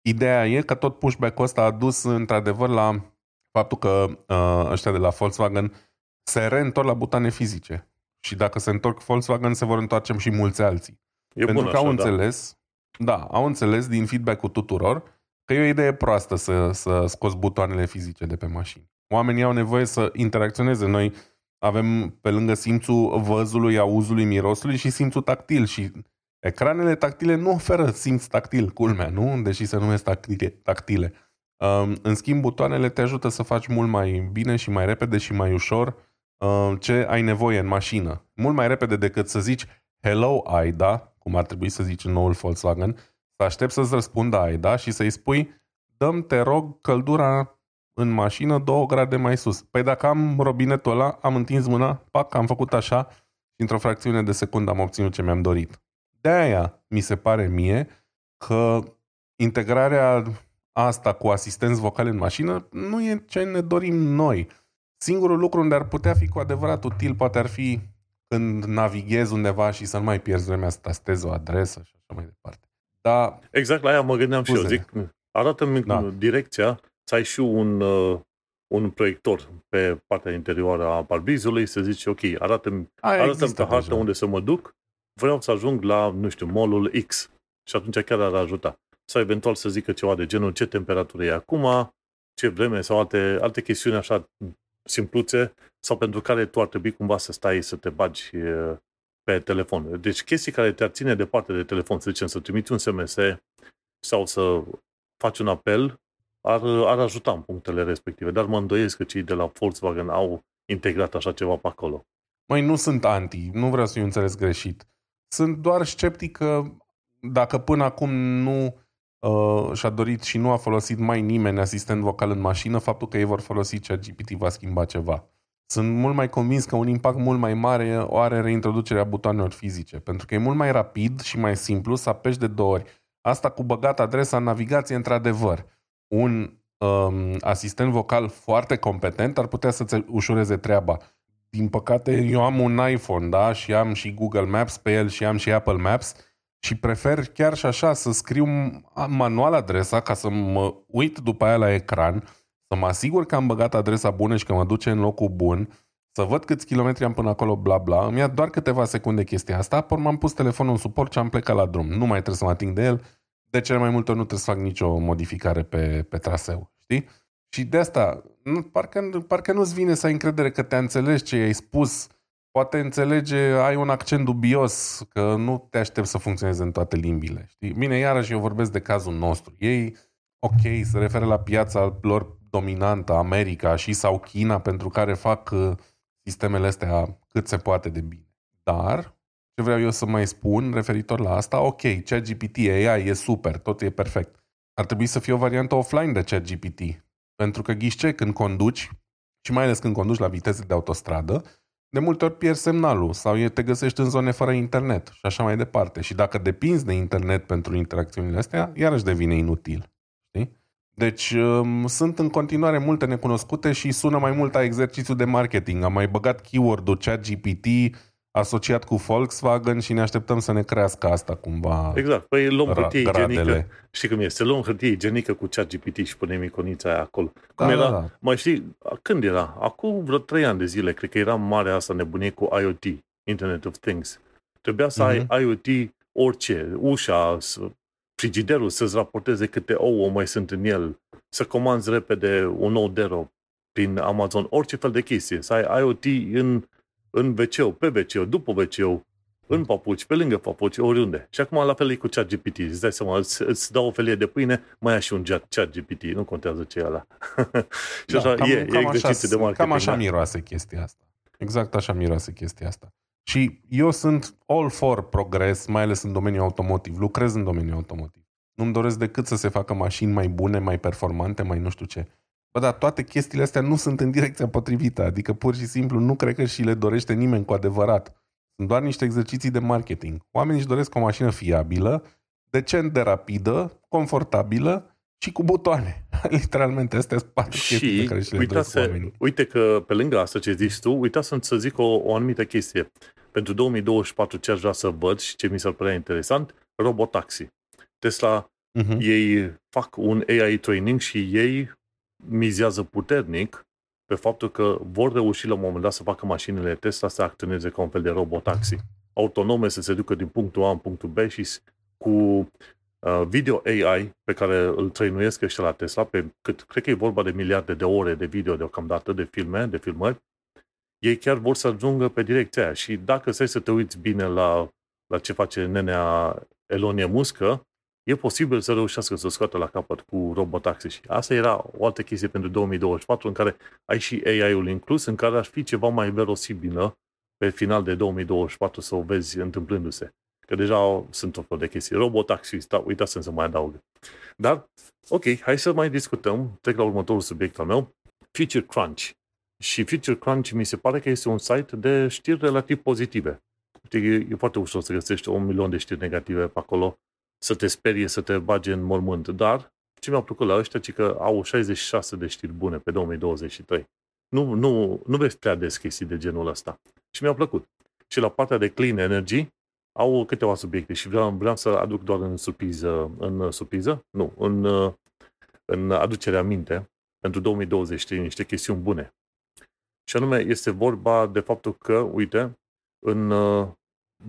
ideea e că tot pushback-ul ăsta a dus într-adevăr la faptul că uh, ăștia de la Volkswagen se reîntorc la butoane fizice. Și dacă se întorc Volkswagen, se vor întoarce și mulți alții. E Pentru că așa, au da. înțeles, da. Da, au înțeles din feedback-ul tuturor că e o idee proastă să, să scoți butoanele fizice de pe mașini. Oamenii au nevoie să interacționeze. Noi avem pe lângă simțul văzului, auzului, mirosului și simțul tactil și ecranele tactile nu oferă simț tactil, culmea, nu? Deși se numesc tactile. tactile. În schimb, butoanele te ajută să faci mult mai bine și mai repede și mai ușor ce ai nevoie în mașină. Mult mai repede decât să zici Hello Aida, cum ar trebui să zici în noul Volkswagen, să aștepți să-ți răspundă Aida și să-i spui dăm te rog căldura în mașină 2 grade mai sus. Păi dacă am robinetul ăla, am întins mâna, pac, am făcut așa și într-o fracțiune de secundă am obținut ce mi-am dorit. De aia mi se pare mie că integrarea asta cu asistenți vocali în mașină nu e ce ne dorim noi. Singurul lucru unde ar putea fi cu adevărat util poate ar fi când navighezi undeva și să nu mai pierzi vremea să tastezi o adresă și așa mai departe. Da. Exact la aia mă gândeam Scuze. și eu. Zic, arată-mi da. direcția, să ai și un, uh, un proiector pe partea interioară a barbizului, să zici, ok, arată-mi, arată-mi pe hartă unde să mă duc, vreau să ajung la, nu știu, molul X. Și atunci chiar ar ajuta sau eventual să zică ceva de genul ce temperatură e acum, ce vreme sau alte, alte chestiuni așa simpluțe sau pentru care tu ar trebui cumva să stai să te bagi pe telefon. Deci chestii care te-ar ține departe de telefon, să zicem, să trimiți un SMS sau să faci un apel, ar, ar ajuta în punctele respective. Dar mă îndoiesc că cei de la Volkswagen au integrat așa ceva pe acolo. Mai nu sunt anti, nu vreau să-i înțeles greșit. Sunt doar sceptic că dacă până acum nu uh, și-a dorit și nu a folosit mai nimeni asistent vocal în mașină, faptul că ei vor folosi GPT va schimba ceva. Sunt mult mai convins că un impact mult mai mare o are reintroducerea butoanelor fizice, pentru că e mult mai rapid și mai simplu să apeși de două ori. Asta cu băgat adresa în navigație, într-adevăr. Un um, asistent vocal foarte competent ar putea să-ți ușureze treaba. Din păcate, eu am un iPhone, da, și am și Google Maps pe el și am și Apple Maps și prefer chiar și așa să scriu manual adresa ca să mă uit după aia la ecran, să mă asigur că am băgat adresa bună și că mă duce în locul bun, să văd câți kilometri am până acolo, bla bla. Îmi ia doar câteva secunde chestia asta, apoi m-am pus telefonul în suport și am plecat la drum. Nu mai trebuie să mă ating de el, de cele mai multe ori nu trebuie să fac nicio modificare pe, pe traseu, știi? Și de asta, nu, parcă, parcă nu-ți vine să ai încredere că te înțelegi ce i-ai spus, poate înțelege, ai un accent dubios, că nu te aștept să funcționeze în toate limbile. Știi? Bine, iarăși eu vorbesc de cazul nostru. Ei, ok, se referă la piața lor dominantă, America și sau China, pentru care fac uh, sistemele astea cât se poate de bine. Dar, ce vreau eu să mai spun referitor la asta, ok, ChatGPT AI e super, tot e perfect. Ar trebui să fie o variantă offline de ChatGPT. Pentru că ghiște când conduci, și mai ales când conduci la viteze de autostradă, de multe ori pierzi semnalul sau te găsești în zone fără internet și așa mai departe. Și dacă depinzi de internet pentru interacțiunile astea, iarăși devine inutil. Știi? Deci um, sunt în continuare multe necunoscute și sună mai mult a exercițiu de marketing. Am mai băgat keyword-ul ChatGPT asociat cu Volkswagen și ne așteptăm să ne crească asta cumva. Exact. Păi luăm ra- hârtie gradele. igienică. Știi cum este? Luăm hârtie igienică cu chat GPT și punem iconița aia acolo. Cum Da, era, da, da. mai știi, când era? Acum vreo trei ani de zile, cred că era marea asta nebunie cu IoT, Internet of Things. Trebuia să Mhm. ai IoT orice, ușa, s- frigiderul să-ți raporteze câte ouă mai sunt în el, să comanzi repede un nou dero prin Amazon, orice fel de chestie, să ai IoT în, în wc pe wc după wc în papuci, pe lângă papuci, oriunde. Și acum la fel e cu chat GPT. Îți dai seama, îți, îți dau o felie de pâine, mai ai și un chat chat GPT. Nu contează ce e ăla. și așa, cam, e, e cam exercițiu așa, de marketing. Cam așa da. miroase chestia asta. Exact așa miroase chestia asta. Și eu sunt all for progres, mai ales în domeniul automotiv. Lucrez în domeniul automotiv. Nu-mi doresc decât să se facă mașini mai bune, mai performante, mai nu știu ce. Bă, dar toate chestiile astea nu sunt în direcția potrivită. Adică pur și simplu nu cred că și le dorește nimeni cu adevărat. Sunt doar niște exerciții de marketing. Oamenii își doresc o mașină fiabilă, decent de rapidă, confortabilă și cu butoane. Literalmente, astea sunt patru chestii pe Și care și le uita doresc să, oamenii. uite că pe lângă asta ce zici tu, uita să, să zic o, o anumită chestie. Pentru 2024 ce aș vrea să văd și ce mi s-ar părea interesant, robotaxi. Tesla Uh-huh. ei fac un AI training și ei mizează puternic pe faptul că vor reuși la un moment dat să facă mașinile Tesla să acționeze ca un fel de robotaxi. Autonome să se ducă din punctul A în punctul B și s- cu uh, video AI pe care îl trăinuiesc ăștia la Tesla, pe cât, cred că e vorba de miliarde de ore de video deocamdată, de filme, de filmări, ei chiar vor să ajungă pe direcția aia. Și dacă stai să te uiți bine la, la ce face nenea Elonie Muscă, e posibil să reușească să o scoată la capăt cu robotaxi. Și asta era o altă chestie pentru 2024 în care ai și AI-ul inclus, în care ar fi ceva mai verosibilă pe final de 2024 să o vezi întâmplându-se. Că deja sunt tot fel de chestii. Robotaxi, sta, uitați să mai adaug. Dar, ok, hai să mai discutăm. Trec la următorul subiect al meu. Feature Crunch. Și Feature Crunch mi se pare că este un site de știri relativ pozitive. Știi, E, e foarte ușor să găsești un milion de știri negative pe acolo, să te sperie, să te bage în mormânt. Dar ce mi-a plăcut la ăștia, ci că au 66 de știri bune pe 2023. Nu, nu, nu vezi prea des chestii de genul ăsta. Și mi-a plăcut. Și la partea de clean energy au câteva subiecte și vreau, vreau să aduc doar în surpriză, în surpriză? Nu, în, în aducerea minte pentru 2023 niște chestiuni bune. Și anume este vorba de faptul că, uite, în uh,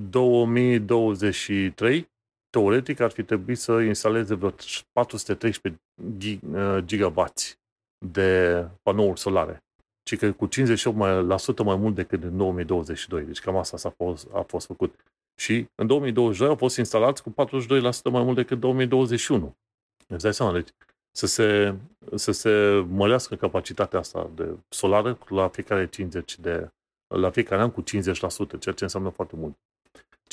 2023 teoretic ar fi trebuit să instaleze vreo 413 gi- uh, gigawatts de panouri solare. Și că cu 58% mai, la sută mai mult decât în 2022. Deci cam asta s-a fost, a fost făcut. Și în 2022 au fost instalați cu 42% mai mult decât 2021. Îți dai seama, deci să se, să se mărească capacitatea asta de solară la fiecare 50 de, la fiecare an cu 50%, ceea ce înseamnă foarte mult.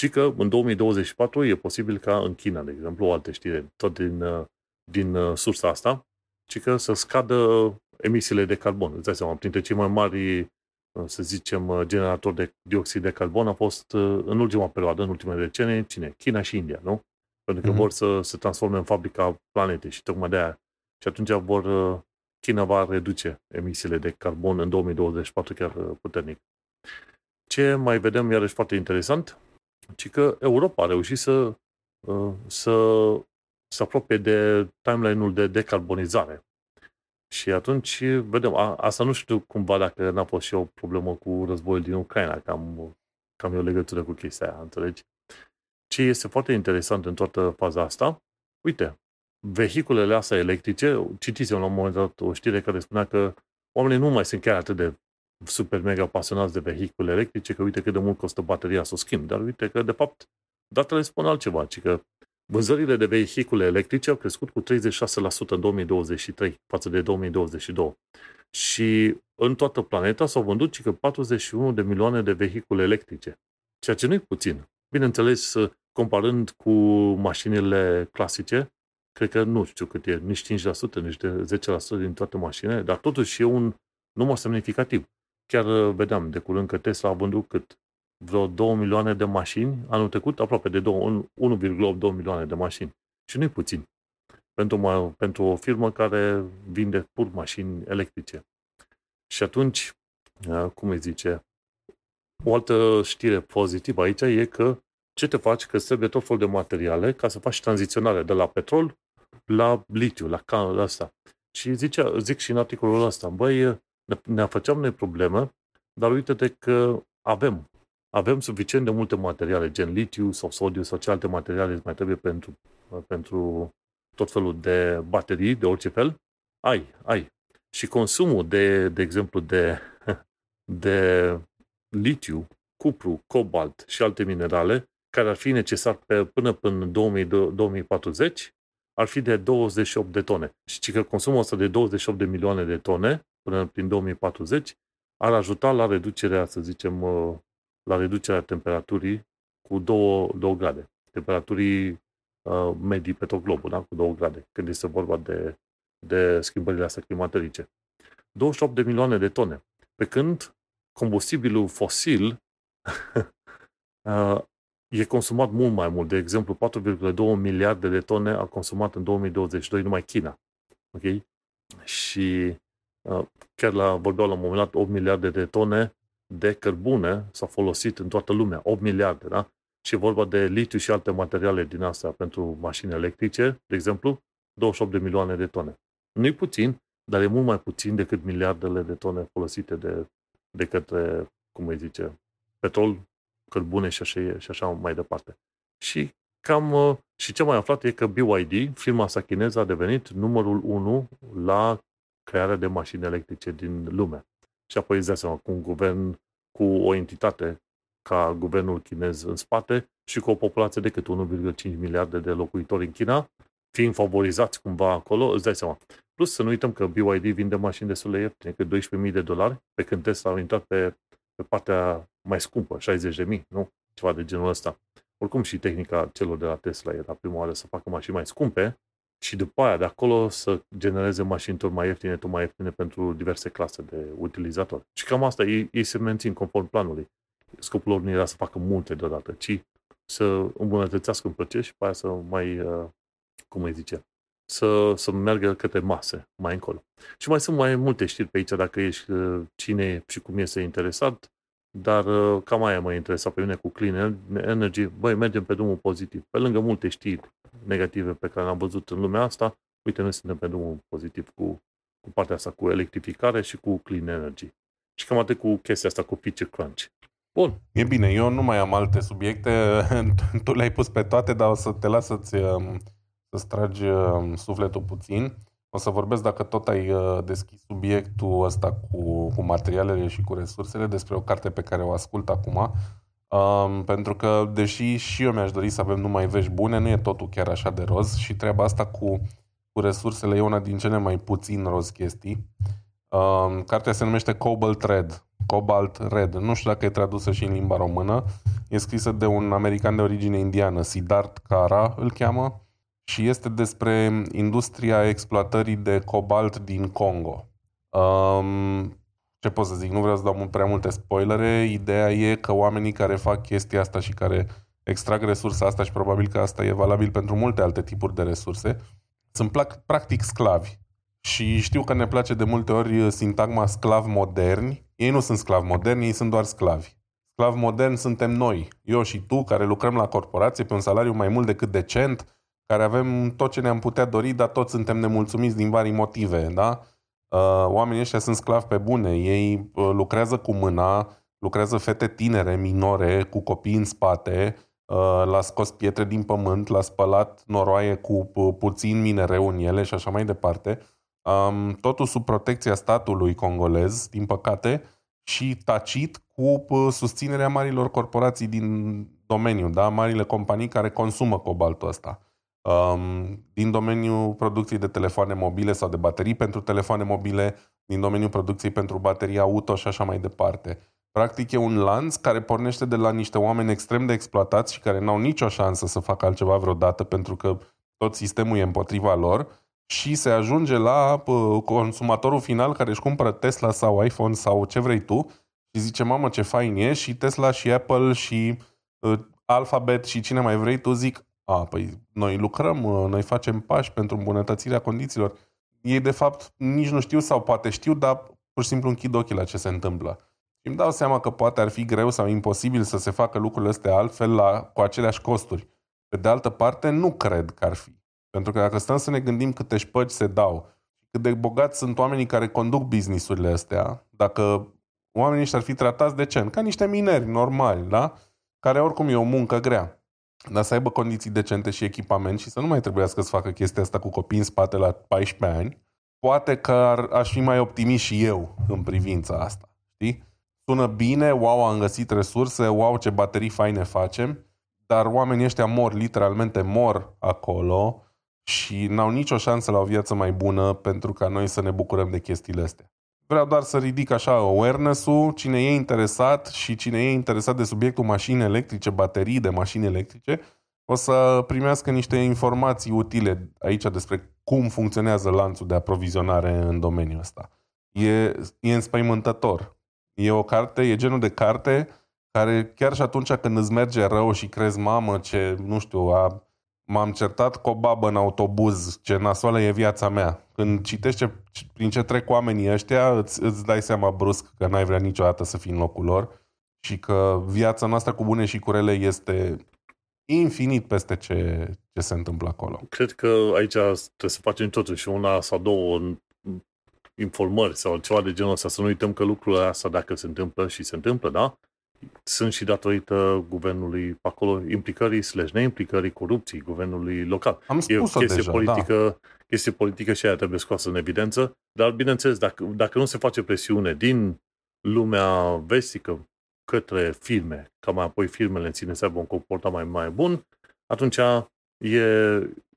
Ci că în 2024 e posibil ca în China, de exemplu, o altă știre, tot din, uh, din uh, sursa asta, ci că să scadă emisiile de carbon. Îți dai seama, printre cei mai mari, uh, să zicem, uh, generatori de dioxid de carbon a fost uh, în ultima perioadă, în ultimele decenii, cine? China și India, nu? Pentru că Mhm. vor să se transforme în fabrica planetei și tocmai de aia. Și atunci vor, uh, China va reduce emisiile de carbon în 2024 chiar uh, puternic. Ce mai vedem iarăși foarte interesant, ci că Europa a reușit să, uh, să se apropie de timeline-ul de decarbonizare. Și atunci vedem, a, asta nu știu cumva dacă n-a fost și o problemă cu războiul din Ucraina, că am, că am eu legătură cu chestia aia, înțelegi? Ce este foarte interesant în toată faza asta, uite, vehiculele astea electrice, citisem la un moment dat o știre care spunea că oamenii nu mai sunt chiar atât de super mega pasionați de vehicule electrice, că uite cât de mult costă bateria să o schimb, dar uite că de fapt datele spun altceva, ci că vânzările de vehicule electrice au crescut cu 36% în 2023 față de 2022. Și în toată planeta s-au vândut ci că 41 de milioane de vehicule electrice, ceea ce nu e puțin. Bineînțeles, comparând cu mașinile clasice, cred că nu știu cât e, nici 5%, nici de 10% din toate mașinile, dar totuși e un număr semnificativ. Chiar uh, vedeam de curând că Tesla a vândut cât? Vreo 2 milioane de mașini, anul trecut aproape de 2, 1,8 milioane de mașini. Și nu-i puțin. Pentru, ma, pentru o firmă care vinde pur mașini electrice. Și atunci, uh, cum îi zice, o altă știre pozitivă aici e că ce te faci? Că trebuie tot felul de materiale ca să faci tranziționare de la petrol la litiu, la, la asta. Și zice, zic și în articolul ăsta, băi, ne, ne făceam noi probleme, dar uite-te că avem. Avem suficient de multe materiale, gen litiu sau sodiu sau ce alte materiale mai trebuie pentru, pentru tot felul de baterii, de orice fel. Ai, ai. Și consumul de, de exemplu, de, de litiu, cupru, cobalt și alte minerale, care ar fi necesar pe, până până 2040, ar fi de 28 de tone. Și că consumul ăsta de 28 de milioane de tone până prin 2040 ar ajuta la reducerea, să zicem, uh, la reducerea temperaturii cu 2, 2 grade. Temperaturii uh, medii pe tot globul, da? cu 2 grade, când este vorba de, de schimbările astea climaterice. 28 de milioane de tone. Pe când combustibilul fosil uh, e consumat mult mai mult. De exemplu, 4,2 miliarde de tone a consumat în 2022 numai China. Ok? Și uh, chiar la, vorbeau la un moment dat 8 miliarde de tone de cărbune s-au folosit în toată lumea. 8 miliarde, da? Și e vorba de litiu și alte materiale din astea pentru mașini electrice, de exemplu, 28 de milioane de tone. nu e puțin, dar e mult mai puțin decât miliardele de tone folosite de, de către, cum îi zice, petrol, cărbune și așa, și așa mai departe. Și cam uh, și ce mai aflat e că BYD, firma asta chineză, a devenit numărul 1 la crearea de mașini electrice din lume. Și apoi îți dai seama, cu un guvern, cu o entitate ca guvernul chinez în spate și cu o populație de cât 1,5 miliarde de locuitori în China, fiind favorizați cumva acolo, îți dai seama. Plus să nu uităm că BYD vinde mașini destul de ieftine, că 12.000 de dolari, pe când Tesla au intrat pe, pe partea mai scumpă, 60.000, nu? Ceva de genul ăsta. Oricum și tehnica celor de la Tesla era prima oară să facă mașini mai scumpe și după aia de acolo să genereze mașini tot mai ieftine, tot mai ieftine pentru diverse clase de utilizatori. Și cam asta, ei, ei se mențin conform planului. Scopul lor nu era să facă multe deodată, ci să îmbunătățească în proces și pe aia să mai, uh, cum îi zice, să, să meargă către mase mai încolo. Și mai sunt mai multe știri pe aici, dacă ești uh, cine și cum este interesat, dar uh, cam aia mă interesa pe mine cu Clean Energy. Băi, mergem pe drumul pozitiv. Pe lângă multe știri negative pe care le-am văzut în lumea asta, uite, noi suntem pe drumul pozitiv cu, cu partea asta, cu electrificare și cu Clean Energy. Și cam atât cu chestia asta, cu feature crunch. Bun. E bine, eu nu mai am alte subiecte. tu le-ai pus pe toate, dar o să te las să-ți, um, să-ți tragi um, sufletul puțin. O să vorbesc, dacă tot ai uh, deschis subiectul ăsta cu, cu materialele și cu resursele, despre o carte pe care o ascult acum. Um, pentru că, deși și eu mi-aș dori să avem numai vești bune, nu e totul chiar așa de roz și treaba asta cu, cu resursele e una din cele mai puțin roz chestii. Um, cartea se numește Cobalt Red. Cobalt Red. Nu știu dacă e tradusă și în limba română. E scrisă de un american de origine indiană, Siddharth Kara îl cheamă și este despre industria exploatării de cobalt din Congo. Um, ce pot să zic, nu vreau să dau prea multe spoilere, ideea e că oamenii care fac chestia asta și care extrag resursa asta și probabil că asta e valabil pentru multe alte tipuri de resurse, sunt practic sclavi. Și știu că ne place de multe ori sintagma sclav moderni. Ei nu sunt sclavi moderni, ei sunt doar sclavi. Sclav modern suntem noi, eu și tu, care lucrăm la corporație pe un salariu mai mult decât decent, care avem tot ce ne-am putea dori, dar toți suntem nemulțumiți din vari motive, da? Uh, oamenii ăștia sunt sclavi pe bune, ei uh, lucrează cu mâna, lucrează fete tinere, minore, cu copii în spate, uh, l-a scos pietre din pământ, l-a spălat noroaie cu puțin minereu în ele și așa mai departe. Um, totul sub protecția statului congolez, din păcate, și tacit cu susținerea marilor corporații din domeniu, da? marile companii care consumă cobaltul ăsta um, din domeniul producției de telefoane mobile sau de baterii pentru telefoane mobile, din domeniul producției pentru baterii auto și așa mai departe. Practic e un lanț care pornește de la niște oameni extrem de exploatați și care n-au nicio șansă să facă altceva vreodată pentru că tot sistemul e împotriva lor și se ajunge la uh, consumatorul final care își cumpără Tesla sau iPhone sau ce vrei tu și zice, mamă ce fain e și Tesla și Apple și uh, Alphabet și cine mai vrei tu zic, a, păi noi lucrăm, uh, noi facem pași pentru îmbunătățirea condițiilor. Ei, de fapt, nici nu știu sau poate știu, dar pur și simplu închid ochii la ce se întâmplă. îmi dau seama că poate ar fi greu sau imposibil să se facă lucrurile astea altfel la, cu aceleași costuri. Pe de altă parte, nu cred că ar fi. Pentru că dacă stăm să ne gândim câte șpăci se dau, cât de bogați sunt oamenii care conduc businessurile astea, dacă oamenii ăștia ar fi tratați decent, ca niște mineri normali, da? care oricum e o muncă grea, dar să aibă condiții decente și echipament și să nu mai trebuiască să facă chestia asta cu copii în spate la 14 ani, poate că ar, aș fi mai optimist și eu în privința asta. Știi? Sună bine, wow, am găsit resurse, wow, ce baterii faine facem, dar oamenii ăștia mor, literalmente mor acolo și n-au nicio șansă la o viață mai bună pentru ca noi să ne bucurăm de chestiile astea. Vreau doar să ridic așa awareness-ul, cine e interesat și cine e interesat de subiectul mașini electrice, baterii de mașini electrice, o să primească niște informații utile aici despre cum funcționează lanțul de aprovizionare în domeniul ăsta. E, e înspăimântător. E o carte, e genul de carte care chiar și atunci când îți merge rău și crezi, mamă, ce, nu știu, a, m-am certat cu o babă în autobuz, ce nasoală e viața mea. Când citești ce, prin ce trec oamenii ăștia, îți, îți dai seama brusc că n-ai vrea niciodată să fii în locul lor și că viața noastră cu bune și cu rele este infinit peste ce, ce se întâmplă acolo. Cred că aici trebuie să facem totuși una sau două informări sau ceva de genul ăsta, să nu uităm că lucrurile astea, dacă se întâmplă și se întâmplă, da, sunt și datorită guvernului acolo, implicării slash neimplicării corupției guvernului local. Am spus e o chestie deja, politică, da. chestie politică și aia trebuie scoasă în evidență, dar bineînțeles, dacă, dacă nu se face presiune din lumea vestică către firme, ca mai apoi firmele în sine să aibă un comportament mai, mai bun, atunci e,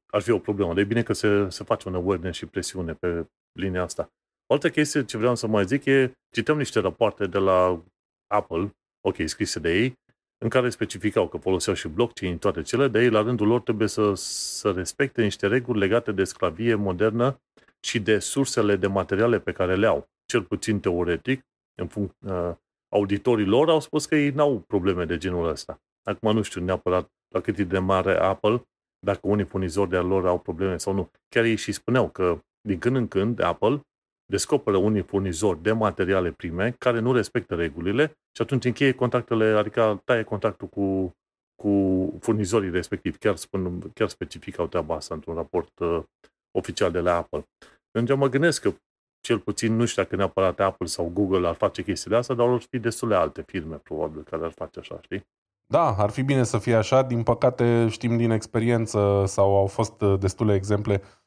ar fi o problemă. De bine că se, se face un awareness și presiune pe linia asta. O altă chestie ce vreau să mai zic e, cităm niște rapoarte de la Apple, ok, scrise de ei, în care specificau că foloseau și blockchain, toate cele, de ei la rândul lor trebuie să, să respecte niște reguli legate de sclavie modernă și de sursele de materiale pe care le au. Cel puțin teoretic, în func- uh, auditorii lor au spus că ei n-au probleme de genul ăsta. Acum nu știu neapărat la cât e de mare Apple, dacă unii furnizori de lor au probleme sau nu. Chiar ei și spuneau că din când în când Apple descoperă unii furnizori de materiale prime care nu respectă regulile și atunci încheie contractele, adică taie contactul cu, cu furnizorii respectivi. Chiar, spun, chiar specificau treaba asta într-un raport uh, oficial de la Apple. Deci mă gândesc că cel puțin nu știu dacă neapărat Apple sau Google ar face chestiile astea, dar ar fi destule alte firme, probabil, care ar face așa, știi? Da, ar fi bine să fie așa. Din păcate știm din experiență sau au fost uh, destule exemple um,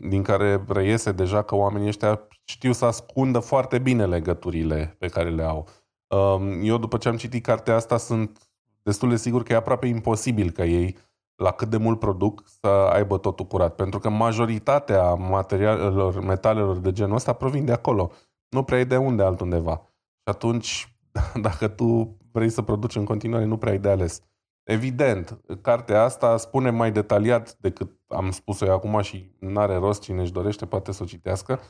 din care reiese deja că oamenii ăștia știu să ascundă foarte bine legăturile pe care le au. Um, eu după ce am citit cartea asta sunt destul de sigur că e aproape imposibil ca ei la cât de mult produc să aibă totul curat. Pentru că majoritatea materialelor, metalelor de genul ăsta provin de acolo. Nu prea e de unde altundeva. Și atunci, dacă tu vrei să produci în continuare, nu prea ai de ales. Evident, cartea asta spune mai detaliat decât am spus-o eu acum și nu are rost cine își dorește, poate să o citească,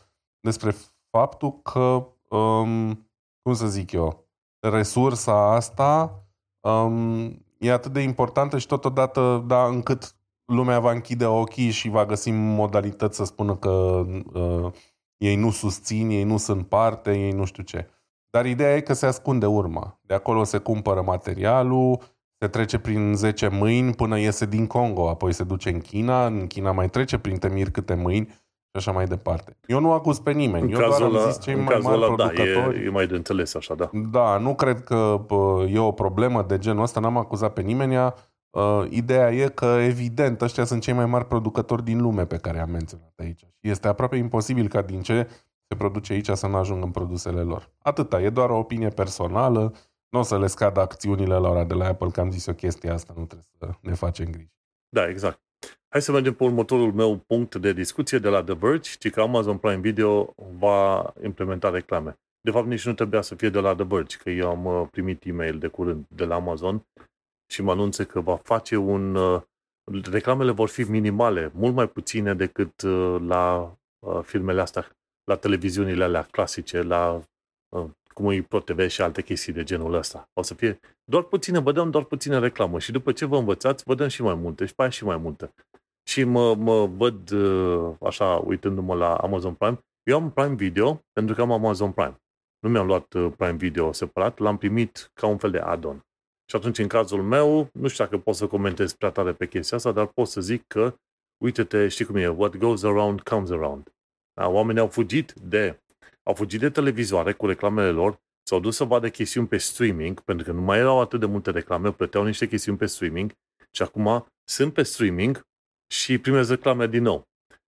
despre faptul că, um, cum să zic eu, resursa asta um, e atât de importantă și totodată, da, încât lumea va închide ochii și va găsi modalități să spună că uh, ei nu susțin, ei nu sunt parte, ei nu știu ce. Dar ideea e că se ascunde urma. De acolo se cumpără materialul, se trece prin 10 mâini până iese din Congo, apoi se duce în China, în China mai trece prin temir câte mâini și așa mai departe. Eu nu acuz pe nimeni, în eu doar am zis cei mai mari ăla, producători. Da, e, e mai de înțeles așa, da. Da, nu cred că bă, e o problemă de genul ăsta, n-am acuzat pe nimeni. Uh, ideea e că, evident, ăștia sunt cei mai mari producători din lume pe care am menționat aici. Și este aproape imposibil ca din ce se produce aici să nu ajungă în produsele lor. Atâta, e doar o opinie personală, nu o să le scadă acțiunile lor de la Apple, că am zis o chestie asta, nu trebuie să ne facem griji. Da, exact. Hai să mergem pe următorul meu punct de discuție de la The Verge, ci că Amazon Prime Video va implementa reclame. De fapt, nici nu trebuia să fie de la The Verge, că eu am uh, primit e-mail de curând de la Amazon și mă anunțe că va face un... Uh, reclamele vor fi minimale, mult mai puține decât uh, la filmele astea, la televiziunile alea clasice, la cum e Pro TV și alte chestii de genul ăsta. O să fie doar puține, vă dăm doar puține reclamă și după ce vă învățați, vă dăm și mai multe și pe aia și mai multe. Și mă, mă văd așa, uitându-mă la Amazon Prime, eu am Prime Video pentru că am Amazon Prime. Nu mi-am luat uh, Prime Video separat, l-am primit ca un fel de add-on. Și atunci, în cazul meu, nu știu dacă pot să comentez prea tare pe chestia asta, dar pot să zic că, uite-te, știi cum e, what goes around comes around. Da? Oamenii au fugit de, au fugit de televizoare cu reclamele lor, s-au dus să vadă chestiuni pe streaming, pentru că nu mai erau atât de multe reclame, plăteau niște chestiuni pe streaming și acum sunt pe streaming și primez reclame din nou.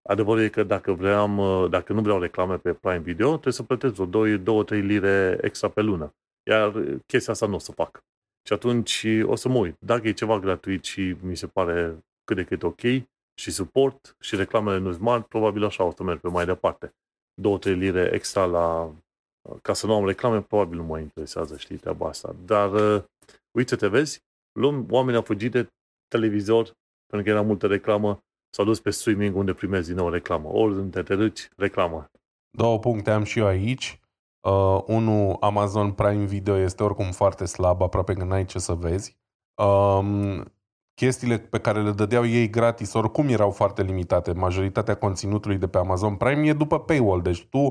Adevărul e că dacă, vreau, dacă nu vreau reclame pe Prime Video, trebuie să plătesc vreo 2-3 lire extra pe lună. Iar chestia asta nu o să fac. Și atunci o să mă uit. Dacă e ceva gratuit și mi se pare cât de cât ok și suport și reclamele nu sunt mari, probabil așa o să merg pe mai departe. 2-3 lire extra la ca să nu am reclame, probabil nu mă interesează, știi, treaba asta. Dar uh, uite-te, vezi, luăm, oamenii au fugit de televizor pentru că era multă reclamă, s-au dus pe streaming unde primezi din nou reclamă. Ori unde te duci, reclamă. Două puncte am și eu aici. Uh, unul, Amazon Prime Video este oricum foarte slab, aproape că n-ai ce să vezi. Um, chestiile pe care le dădeau ei gratis oricum erau foarte limitate. Majoritatea conținutului de pe Amazon Prime e după paywall, deci tu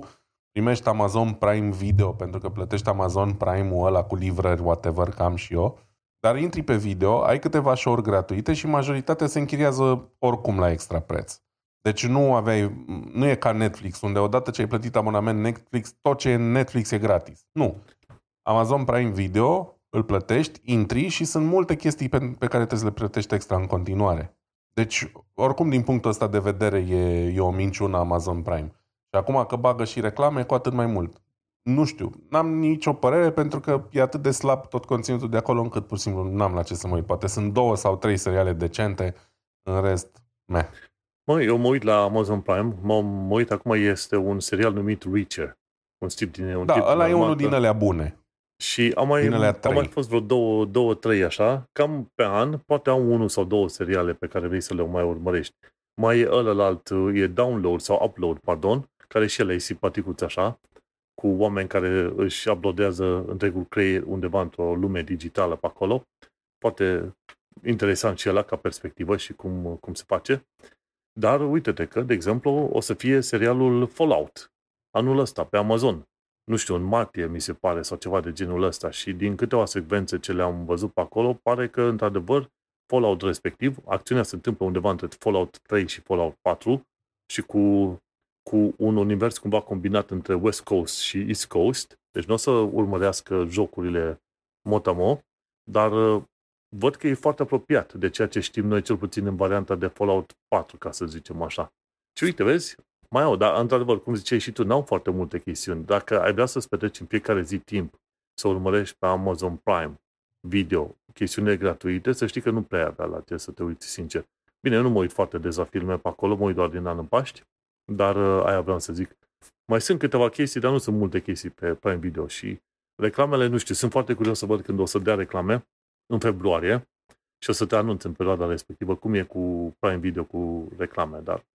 primești Amazon Prime Video pentru că plătești Amazon Prime-ul ăla cu livrări, whatever, cam și eu, dar intri pe video, ai câteva show-uri gratuite și majoritatea se închiriază oricum la extra preț. Deci nu aveai, nu e ca Netflix, unde odată ce ai plătit abonament Netflix, tot ce e Netflix e gratis. Nu. Amazon Prime Video îl plătești, intri și sunt multe chestii pe, pe care trebuie să le plătești extra în continuare. Deci, oricum, din punctul ăsta de vedere, e, e o minciună Amazon Prime. Și acum că bagă și reclame, cu atât mai mult. Nu știu, n-am nicio părere pentru că e atât de slab tot conținutul de acolo încât pur și simplu n-am la ce să mă uit. Poate sunt două sau trei seriale decente, în rest, meh. Măi, eu mă uit la Amazon Prime, mă, mă uit acum, este un serial numit Reacher. Un tip din... Un da, tip ăla e unul din alea bune. Și am mai, am mai fost vreo două, două, trei așa, cam pe an, poate am unul sau două seriale pe care vrei să le mai urmărești. Mai e ălălalt, e download sau upload, pardon, care și el e simpaticuț așa, cu oameni care își uploadează întregul creier undeva într-o lume digitală pe acolo. Poate interesant și ăla ca perspectivă și cum, cum se face. Dar uite-te că, de exemplu, o să fie serialul Fallout anul ăsta pe Amazon. Nu știu, în martie mi se pare sau ceva de genul ăsta și din câteva secvențe ce le-am văzut pe acolo, pare că într-adevăr Fallout respectiv, acțiunea se întâmplă undeva între Fallout 3 și Fallout 4 și cu cu un univers cumva combinat între West Coast și East Coast, deci nu o să urmărească jocurile Motamo, dar uh, văd că e foarte apropiat de ceea ce știm noi, cel puțin în varianta de Fallout 4, ca să zicem așa. Și uite, vezi, mai au, dar într-adevăr, cum ziceai și tu, n-au foarte multe chestiuni. Dacă ai vrea să-ți petreci în fiecare zi timp să urmărești pe Amazon Prime video chestiunile gratuite, să știi că nu prea avea la ce să te uiți, sincer. Bine, eu nu mă uit foarte des la filme pe acolo, mă uit doar din an în Paști, dar uh, aia vreau să zic. Mai sunt câteva chestii, dar nu sunt multe chestii pe Prime Video și reclamele, nu știu, sunt foarte curios să văd când o să dea reclame în februarie și o să te anunț în perioada respectivă cum e cu Prime Video cu reclame, dar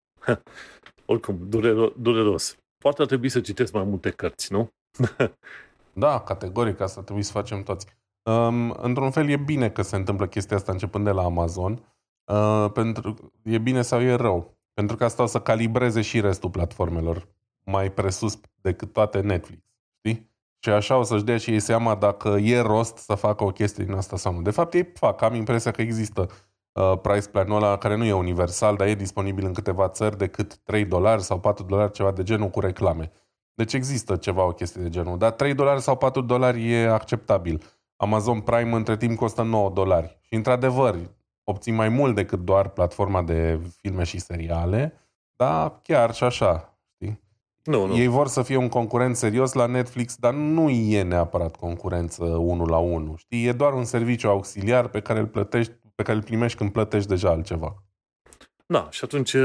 oricum, durero- dureros. Poate ar trebui să citesc mai multe cărți, nu? da, categoric, asta trebuie să facem toți. Um, într-un fel e bine că se întâmplă chestia asta începând de la Amazon, uh, pentru e bine sau e rău. Pentru că asta o să calibreze și restul platformelor mai presus decât toate Netflix. Știi? Și așa o să-și dea și ei seama dacă e rost să facă o chestie din asta sau nu. De fapt, ei fac. Am impresia că există uh, price plan-ul ăla care nu e universal, dar e disponibil în câteva țări decât 3 dolari sau 4 dolari, ceva de genul cu reclame. Deci există ceva, o chestie de genul. Dar 3 dolari sau 4 dolari e acceptabil. Amazon Prime între timp costă 9 dolari. Și într-adevăr, obții mai mult decât doar platforma de filme și seriale, dar chiar și așa, știi? Nu, nu. Ei vor să fie un concurent serios la Netflix, dar nu e neapărat concurență unul la unul, știi? E doar un serviciu auxiliar pe care îl plătești, pe care îl primești când plătești deja altceva. Da, și atunci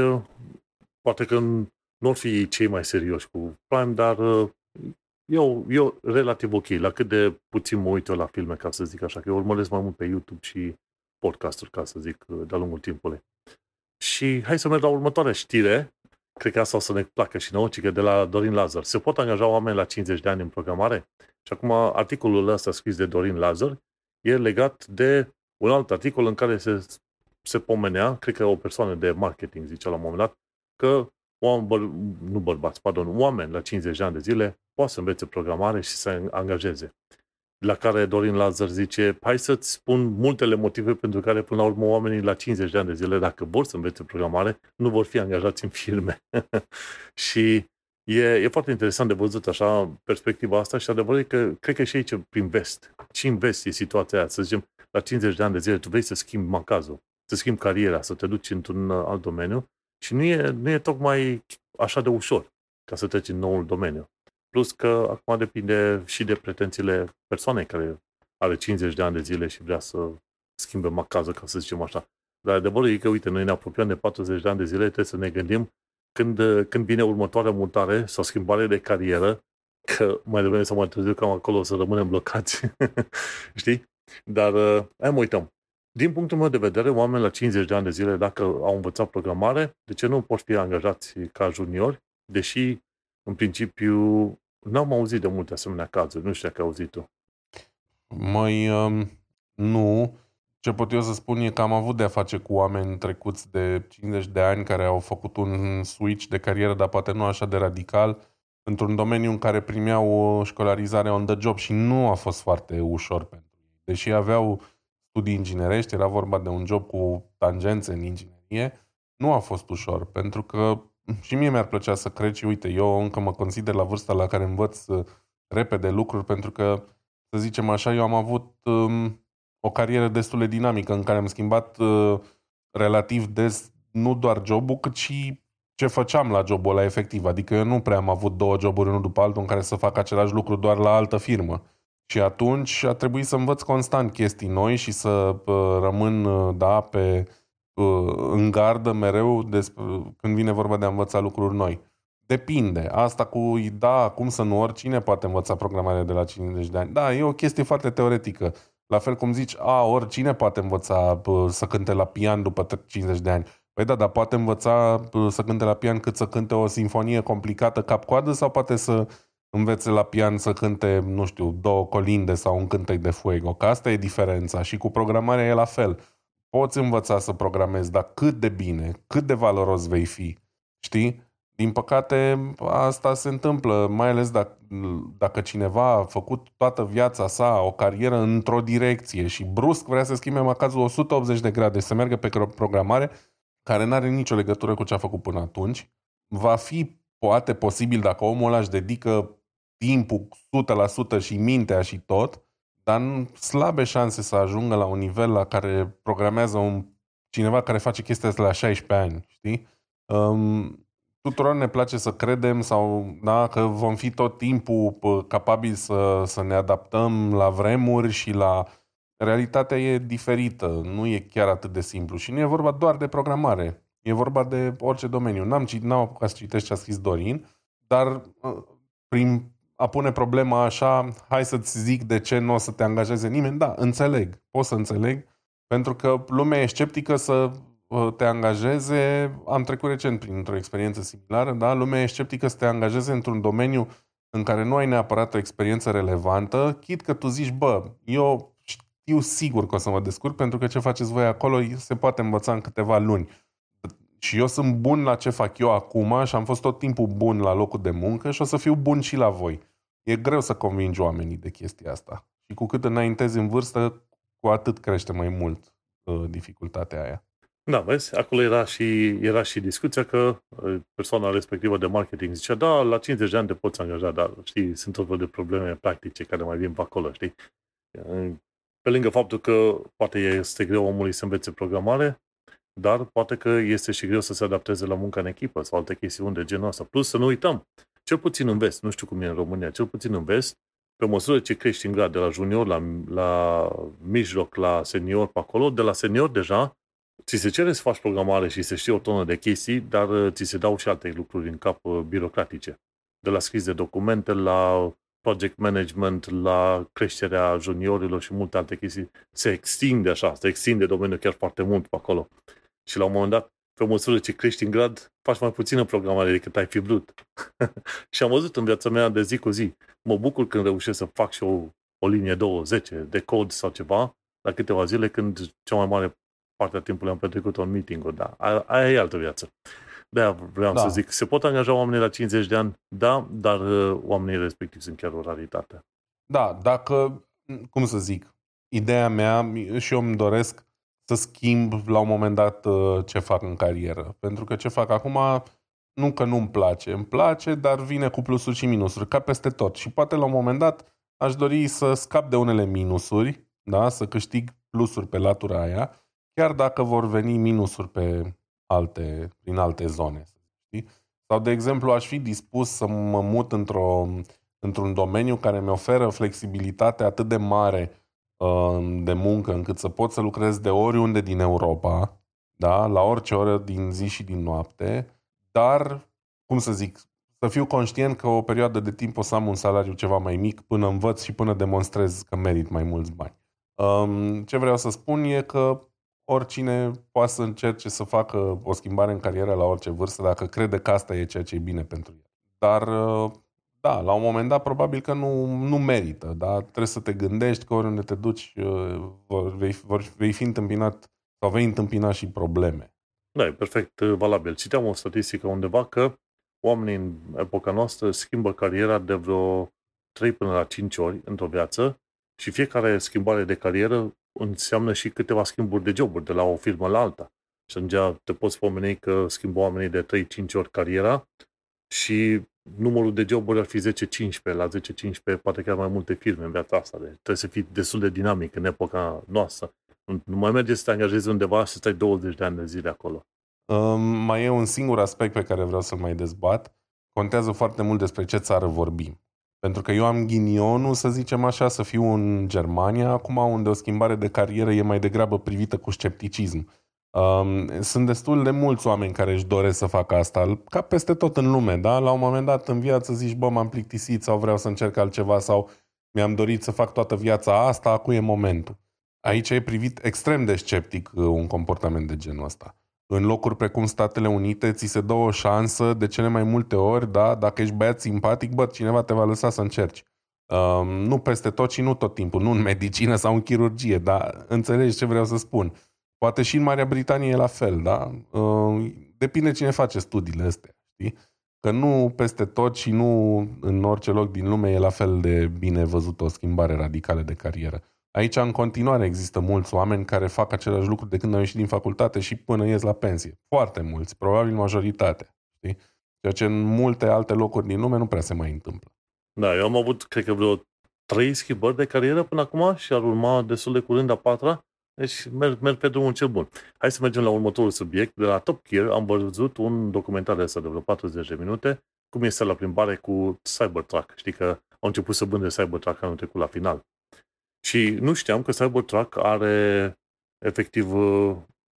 poate că nu ar fi cei mai serioși cu Prime, dar eu, eu relativ ok, la cât de puțin mă uit eu la filme, ca să zic așa, că eu urmăresc mai mult pe YouTube și podcasturi, ca să zic, de-a lungul timpului. Și hai să merg la următoarea știre. Cred că asta o să ne placă și nouă, că de la Dorin Lazar. Se pot angaja oameni la 50 de ani în programare? Și acum articolul ăsta scris de Dorin Lazar e legat de un alt articol în care se, se pomenea, cred că o persoană de marketing zicea la un moment dat, că oameni, băr, nu bărbați, pardon, oameni la 50 de ani de zile poate să învețe programare și să angajeze. La care Dorin Lazar zice, hai să-ți spun multele motive pentru care până la urmă oamenii la 50 de ani de zile, dacă vor să învețe programare, nu vor fi angajați în firme. și e, e foarte interesant de văzut așa perspectiva asta și adevărul e că cred că și aici prin vest. Și în vest e situația aia, să zicem, la 50 de ani de zile tu vrei să schimbi macazul, să schimbi cariera, să te duci într-un alt domeniu și nu e, nu e tocmai așa de ușor ca să treci în noul domeniu. Plus că acum depinde și de pretențiile persoanei care are 50 de ani de zile și vrea să schimbe macazul, ca să zicem așa. Dar adevărul e că, uite, noi ne apropiem de 40 de ani de zile, trebuie să ne gândim când, când vine următoarea mutare sau schimbare de carieră, că mai devreme sau mai târziu cam acolo o să rămânem blocați. Știi? Dar hai mă uităm. Din punctul meu de vedere, oameni la 50 de ani de zile, dacă au învățat programare, de ce nu pot fi angajați ca juniori, deși, în principiu, n-am auzit de multe asemenea cazuri. Nu știu dacă ai auzit tu. Mai um, nu. Ce pot eu să spun e că am avut de-a face cu oameni trecuți de 50 de ani care au făcut un switch de carieră, dar poate nu așa de radical, într-un domeniu în care primeau o școlarizare on the job și nu a fost foarte ușor pentru ei. Deși aveau studii inginerești, era vorba de un job cu tangențe în inginerie, nu a fost ușor, pentru că și mie mi-ar plăcea să cred și uite, eu încă mă consider la vârsta la care învăț uh, repede lucruri, pentru că, să zicem așa, eu am avut um, o carieră destul de dinamică în care am schimbat uh, relativ des nu doar jobul, cât și ce făceam la jobul ăla efectiv. Adică eu nu prea am avut două joburi unul după altul în care să fac același lucru doar la altă firmă. Și atunci a trebuit să învăț constant chestii noi și să uh, rămân uh, da, pe, uh, în gardă mereu despre, când vine vorba de a învăța lucruri noi. Depinde. Asta cu, da, cum să nu, oricine poate învăța programarea de la 50 de ani. Da, e o chestie foarte teoretică. La fel cum zici, a, oricine poate învăța să cânte la pian după 50 de ani. Păi da, dar poate învăța să cânte la pian cât să cânte o sinfonie complicată cap-coadă sau poate să învețe la pian să cânte, nu știu, două colinde sau un cântec de fuego. Că asta e diferența și cu programarea e la fel. Poți învăța să programezi, dar cât de bine, cât de valoros vei fi, știi? Din păcate, asta se întâmplă, mai ales dacă, dacă cineva a făcut toată viața sa o carieră într-o direcție și brusc vrea să schimbe macazul 180 de grade, să meargă pe programare, care nu are nicio legătură cu ce a făcut până atunci, va fi poate posibil dacă omul ăla își dedică timpul 100% și mintea și tot, dar slabe șanse să ajungă la un nivel la care programează un cineva care face chestia asta la 16 ani, știi? Um, tuturor ne place să credem sau da, că vom fi tot timpul capabili să, să ne adaptăm la vremuri și la realitatea e diferită, nu e chiar atât de simplu și nu e vorba doar de programare, e vorba de orice domeniu. N-am, n-am apucat să citesc ce a scris Dorin, dar uh, prin a pune problema așa, hai să-ți zic de ce nu o să te angajeze nimeni, da, înțeleg, pot să înțeleg, pentru că lumea e sceptică să uh, te angajeze, am trecut recent printr-o experiență similară, da, lumea e sceptică să te angajeze într-un domeniu în care nu ai neapărat o experiență relevantă, chit că tu zici, bă, eu știu sigur că o să mă descurc pentru că ce faceți voi acolo se poate învăța în câteva luni. Și eu sunt bun la ce fac eu acum și am fost tot timpul bun la locul de muncă și o să fiu bun și la voi. E greu să convingi oamenii de chestia asta. Și cu cât înaintezi în vârstă, cu atât crește mai mult uh, dificultatea aia. Da, vezi, acolo era și, era și discuția că uh, persoana respectivă de marketing zicea, da, la 50 de ani te poți angaja, dar știi, sunt tot fel de probleme practice care mai vin pe acolo, știi? Pe lângă faptul că poate este greu omului să învețe programare, dar poate că este și greu să se adapteze la munca în echipă sau alte chestiuni de genul ăsta. Plus să nu uităm, cel puțin în vest, nu știu cum e în România, cel puțin în vest, pe măsură ce crești în grad de la junior la, la mijloc, la senior pe acolo, de la senior deja ți se cere să faci programare și să știi o tonă de chestii, dar uh, ți se dau și alte lucruri în cap uh, birocratice. De la scris de documente, la project management, la creșterea juniorilor și multe alte chestii. Se extinde așa, se extinde domeniul chiar foarte mult pe acolo. Și la un moment dat, pe măsură ce crești în grad, faci mai puțină programare decât ai fi vrut. și am văzut în viața mea de zi cu zi. Mă bucur când reușesc să fac și o, o linie 20 de cod sau ceva la câteva zile când cea mai mare parte a timpului am petrecut în meeting-uri. Da, aia, aia e altă viață. de vreau da. să zic, se pot angaja oamenii la 50 de ani, da, dar uh, oamenii respectivi sunt chiar o raritate. Da, dacă, cum să zic, ideea mea și eu îmi doresc să schimb la un moment dat uh, ce fac în carieră. Pentru că ce fac acum nu că nu-mi place, îmi place, dar vine cu plusuri și minusuri, ca peste tot. Și poate la un moment dat aș dori să scap de unele minusuri, da? să câștig plusuri pe latura aia, chiar dacă vor veni minusuri pe alte, prin alte zone. Știi? Sau, de exemplu, aș fi dispus să mă mut într-o, într-un domeniu care mi oferă flexibilitate atât de mare uh, de muncă încât să pot să lucrez de oriunde din Europa, da? la orice oră din zi și din noapte, dar, cum să zic, să fiu conștient că o perioadă de timp o să am un salariu ceva mai mic până învăț și până demonstrez că merit mai mulți bani. Um, ce vreau să spun e că oricine poate să încerce să facă o schimbare în carieră la orice vârstă dacă crede că asta e ceea ce e bine pentru el. Dar, uh, da, la un moment dat probabil că nu, nu merită, da? Trebuie să te gândești că oriunde te duci uh, vei, vei fi întâmpinat sau vei întâmpina și probleme. Da, e perfect uh, valabil. Citeam o statistică undeva că oamenii în epoca noastră schimbă cariera de vreo 3 până la 5 ori într-o viață și fiecare schimbare de carieră înseamnă și câteva schimburi de joburi de la o firmă la alta. Și atunci te poți pomeni că schimbă oamenii de 3-5 ori cariera și numărul de joburi ar fi 10-15, la 10-15 poate chiar mai multe firme în viața asta. Deci trebuie să fii destul de dinamic în epoca noastră. Nu mai merge să te angajezi undeva și să stai 20 de ani de zile acolo. Um, mai e un singur aspect pe care vreau să-l mai dezbat. Contează foarte mult despre ce țară vorbim. Pentru că eu am ghinionul, să zicem așa, să fiu în Germania, acum unde o schimbare de carieră e mai degrabă privită cu scepticism. Um, sunt destul de mulți oameni care își doresc să facă asta, ca peste tot în lume, da? La un moment dat în viață zici, bă, m-am plictisit sau vreau să încerc altceva sau mi-am dorit să fac toată viața asta, acum e momentul. Aici e privit extrem de sceptic uh, un comportament de genul ăsta. În locuri precum Statele Unite, ți se dă o șansă de cele mai multe ori, da? Dacă ești băiat simpatic, bă, cineva te va lăsa să încerci. Um, nu peste tot și nu tot timpul, nu în medicină sau în chirurgie, dar înțelegi ce vreau să spun. Poate și în Marea Britanie e la fel, da? Um, depinde cine face studiile astea, știi? Că nu peste tot și nu în orice loc din lume e la fel de bine văzută o schimbare radicală de carieră. Aici, în continuare, există mulți oameni care fac același lucru de când au ieșit din facultate și până ies la pensie. Foarte mulți, probabil majoritatea. Știi? Ceea ce în multe alte locuri din lume nu prea se mai întâmplă. Da, eu am avut, cred că vreo trei schimbări de carieră până acum și ar urma destul de curând a patra. Deci merg, merg pe drumul cel bun. Hai să mergem la următorul subiect. De la Top Gear am văzut un documentar de ăsta de vreo 40 de minute, cum este la plimbare cu Cybertruck. Știi că au început să bânde Cybertruck anul trecut la final. Și nu știam că Cybertruck are, efectiv, uh,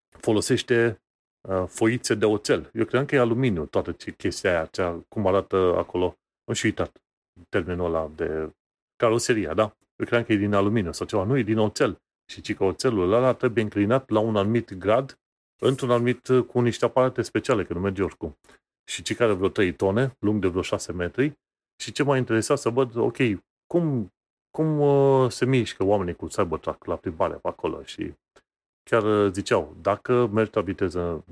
folosește uh, foițe de oțel. Eu credeam că e aluminiu, toată chestia aia, cea, cum arată acolo. Nu și uitat termenul ăla de caroseria, da? Eu credeam că e din aluminiu sau ceva. Nu, e din oțel. Și ci că oțelul ăla trebuie înclinat la un anumit grad, într-un anumit, uh, cu niște aparate speciale, că nu merge oricum. Și ci care vreo 3 tone, lung de vreo 6 metri. Și ce m-a interesat să văd, ok, cum cum uh, se mișcă oamenii cu Cybertruck la plimbare pe acolo și chiar uh, ziceau, dacă mergi la viteză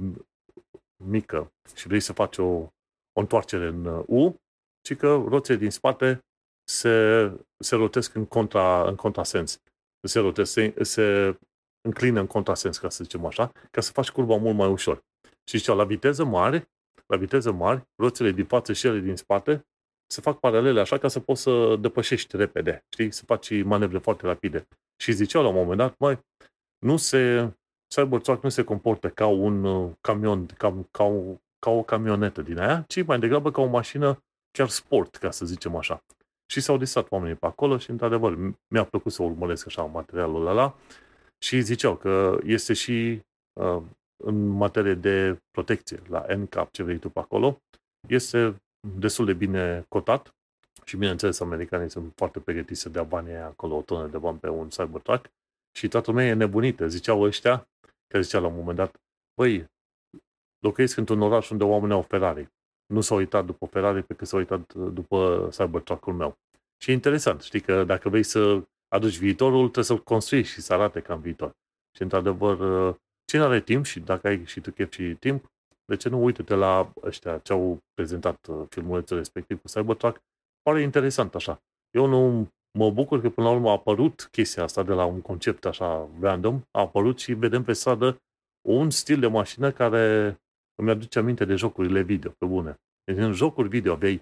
mică și vrei să faci o, o întoarcere în uh, U, ci că roțile din spate se, se rotesc în, contra, în contrasens. Se rotesc, se, se înclină în contrasens, ca să zicem așa, ca să faci curba mult mai ușor. Și ziceau, la viteză mare, la viteză mari, roțile din față și ele din spate se fac paralele așa ca să poți să depășești repede, știi? Să faci manevre foarte rapide. Și ziceau la un moment dat, mai nu se, Cybertruck nu se comportă ca un uh, camion, ca, ca, o, ca o camionetă din aia, ci mai degrabă ca o mașină chiar sport, ca să zicem așa. Și s-au disat oamenii pe acolo și, într-adevăr, mi-a plăcut să urmăresc așa materialul ăla și ziceau că este și uh, în materie de protecție, la NCAP, ce vrei tu pe acolo, este destul de bine cotat și bineînțeles americanii sunt foarte pregătiți să dea banii acolo, o tonă de bani pe un Cybertruck și toată lumea e nebunită. Ziceau ăștia, că zicea la un moment dat, băi, locuiesc într-un oraș unde oamenii au Ferrari. Nu s-au uitat după Ferrari pe cât s-au uitat după Cybertruck-ul meu. Și e interesant, știi că dacă vrei să aduci viitorul, trebuie să-l construiești și să arate ca în viitor. Și într-adevăr, cine are timp și dacă ai și tu chef și timp, De ce nu? Uite-te la ăștia ce au prezentat uh, filmulețul respectiv cu Cybertruck. Pare interesant așa. Eu nu mă bucur că până la urmă a apărut chestia asta de la un concept așa random, a apărut și vedem pe stradă un stil de mașină care îmi aduce aminte de jocurile video, pe bune. Deci în jocuri video aveai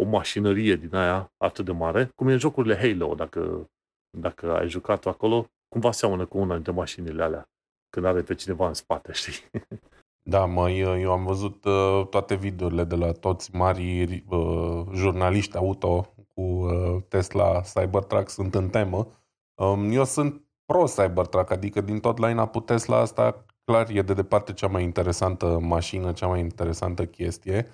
o mașinărie din aia atât de mare, cum e în jocurile Halo, dacă, dacă ai jucat acolo, cumva seamănă cu una dintre mașinile alea, când are pe cineva în spate, știi? Da, mă, eu, eu am văzut uh, toate videourile de la toți mari uh, jurnaliști auto cu uh, Tesla Cybertruck sunt în temă. Um, eu sunt pro Cybertruck, adică din tot line-up Tesla asta clar e de departe cea mai interesantă mașină, cea mai interesantă chestie.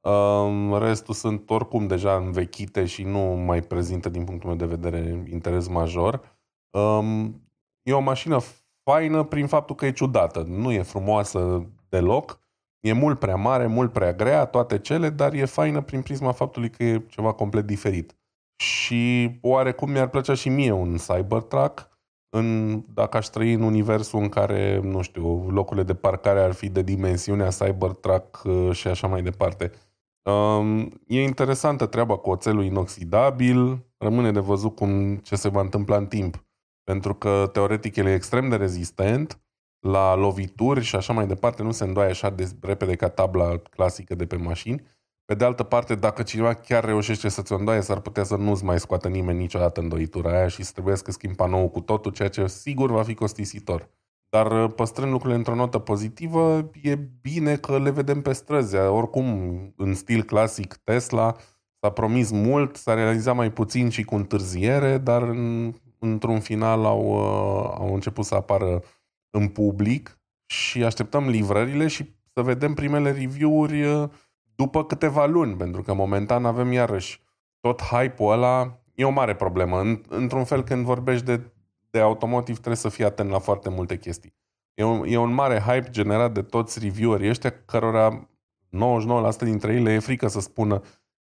Um, restul sunt oricum deja învechite și nu mai prezintă din punctul meu de vedere interes major. Um, e o mașină faină prin faptul că e ciudată. Nu e frumoasă deloc. E mult prea mare, mult prea grea, toate cele, dar e faină prin prisma faptului că e ceva complet diferit. Și oarecum mi-ar plăcea și mie un Cybertruck, în, dacă aș trăi în universul în care, nu știu, locurile de parcare ar fi de dimensiunea Cybertruck uh, și așa mai departe. Um, e interesantă treaba cu oțelul inoxidabil, rămâne de văzut cum, ce se va întâmpla în timp. Pentru că, teoretic, el e extrem de rezistent la lovituri și așa mai departe, nu se îndoaie așa de repede ca tabla clasică de pe mașini. Pe de altă parte, dacă cineva chiar reușește să-ți o îndoaie, s-ar putea să nu-ți mai scoată nimeni niciodată îndoitura aia și să trebuie să schimbi panou cu totul, ceea ce sigur va fi costisitor. Dar păstrând lucrurile într-o notă pozitivă, e bine că le vedem pe străzi. Oricum, în stil clasic Tesla, s-a promis mult, s-a realizat mai puțin și cu întârziere, dar în, într-un final au, au început să apară în public și așteptăm livrările și să vedem primele review-uri uh, după câteva luni, pentru că momentan avem iarăși tot hype-ul ăla, e o mare problemă. Într-un fel, când vorbești de, de automotive, trebuie să fii atent la foarte multe chestii. E un, e un mare hype generat de toți reviewerii ăștia, cărora 99% dintre ei le e frică să spună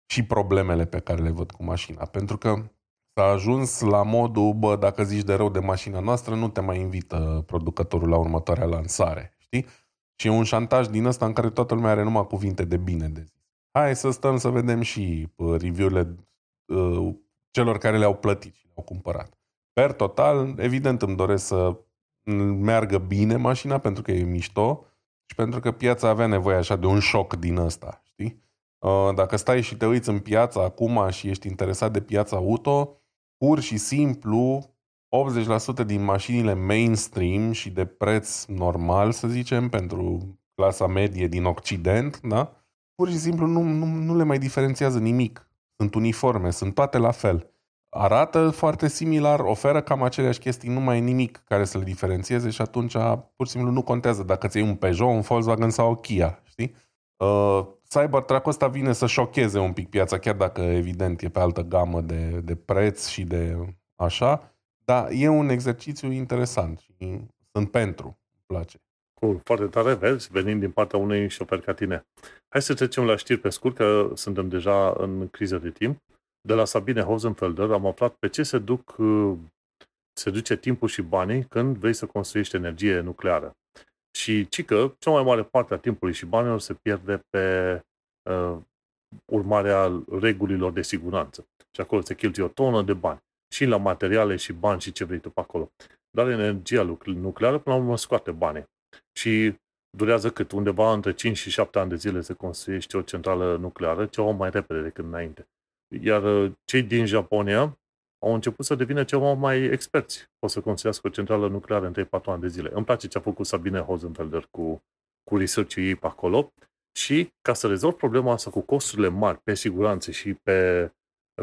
și problemele pe care le văd cu mașina. Pentru că S-a ajuns la modul, bă, dacă zici de rău de mașina noastră, nu te mai invită producătorul la următoarea lansare, știi? Și e un șantaj din ăsta în care toată lumea are numai cuvinte de bine de zis. Hai să stăm să vedem și review-urile uh, celor care le-au plătit și le-au cumpărat. Per total, evident îmi doresc să meargă bine mașina pentru că e mișto și pentru că piața avea nevoie așa de un șoc din ăsta, știi? Uh, dacă stai și te uiți în piața acum și ești interesat de piața auto, pur și simplu 80% din mașinile mainstream și de preț normal, să zicem, pentru clasa medie din Occident, da? pur și simplu nu, nu, nu le mai diferențiază nimic. Sunt uniforme, sunt toate la fel. Arată foarte similar, oferă cam aceleași chestii, nu mai e nimic care să le diferențieze și atunci pur și simplu nu contează dacă ți iei un Peugeot, un Volkswagen sau o Kia, știi? Uh, Cybertruck ăsta vine să șocheze un pic piața, chiar dacă evident e pe altă gamă de, de preț și de așa, dar e un exercițiu interesant și sunt pentru, îmi place. Cool, foarte tare, vezi, venind din partea unui șofer ca tine. Hai să trecem la știri pe scurt, că suntem deja în criză de timp. De la Sabine Hosenfelder am aflat pe ce se duc se duce timpul și banii când vrei să construiești energie nucleară. Și cică, cea mai mare parte a timpului și banilor se pierde pe uh, urmarea regulilor de siguranță. Și acolo se cheltuie o tonă de bani. Și la materiale și bani și ce vrei tu pe acolo. Dar energia nucleară, până la urmă, scoate bani. Și durează cât? Undeva între 5 și 7 ani de zile să construiești o centrală nucleară, ceva mai repede decât înainte. Iar uh, cei din Japonia au început să devină ceva mai experți. O să construiască o centrală nucleară în 3-4 ani de zile. Îmi place ce a făcut Sabine Hosenfelder cu, cu research ei pe acolo și ca să rezolv problema asta cu costurile mari pe siguranță și pe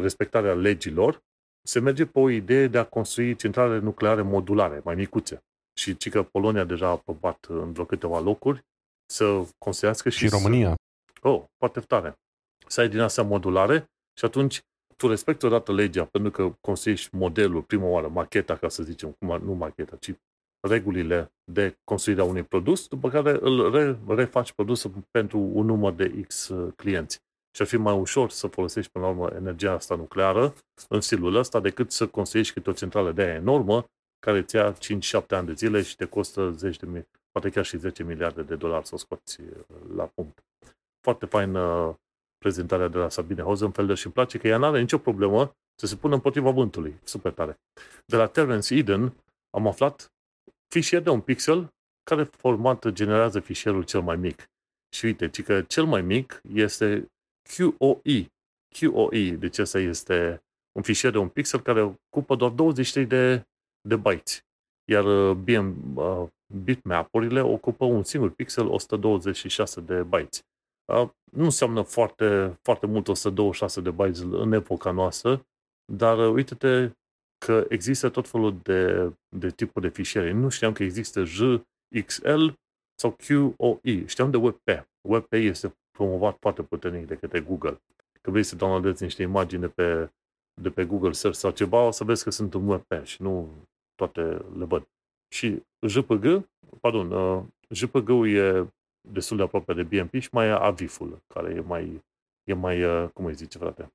respectarea legilor, se merge pe o idee de a construi centrale nucleare modulare, mai micuțe. Și ci că Polonia deja a aprobat în vreo câteva locuri să construiască și... Și România. Să... Oh, foarte tare. Să ai din astea modulare și atunci tu respecti odată legea pentru că construiești modelul prima oară, macheta, ca să zicem, cum, nu macheta, ci regulile de construire a unui produs, după care îl re, refaci produsul pentru un număr de X uh, clienți. Și ar fi mai ușor să folosești până la urmă energia asta nucleară în stilul ăsta decât să construiești câte o centrală de aia enormă care îți ia 5-7 ani de zile și te costă zeci de, mii, poate chiar și 10 miliarde de dolari să o scoți la punct. Foarte faină prezentarea de la Sabine Hosenfelder și îmi place că ea nu are nicio problemă să se pună împotriva vântului. Super tare. De la Terence Eden am aflat fișier de un pixel care format generează fișierul cel mai mic. Și uite, ci că cel mai mic este QoE. QoE, deci asta este un fișier de un pixel care ocupă doar 23 de, de bytes. Iar uh, BM, uh, bitmap-urile ocupă un singur pixel 126 de bytes. Uh, nu înseamnă foarte, foarte mult 126 de bytes în epoca noastră, dar uh, uite-te că există tot felul de, de tipuri de fișiere. Nu știam că există JXL sau QoE. Știam de WebP. WebP este promovat foarte puternic de către Google. Că vrei să downloadezi niște imagini de pe, de pe Google Search sau ceva, o să vezi că sunt în WebP și nu toate le văd. Și JPG, pardon, uh, JPG-ul e destul de aproape de BMP și mai e Aviful, care e mai, e mai, uh, cum îi zice, frate,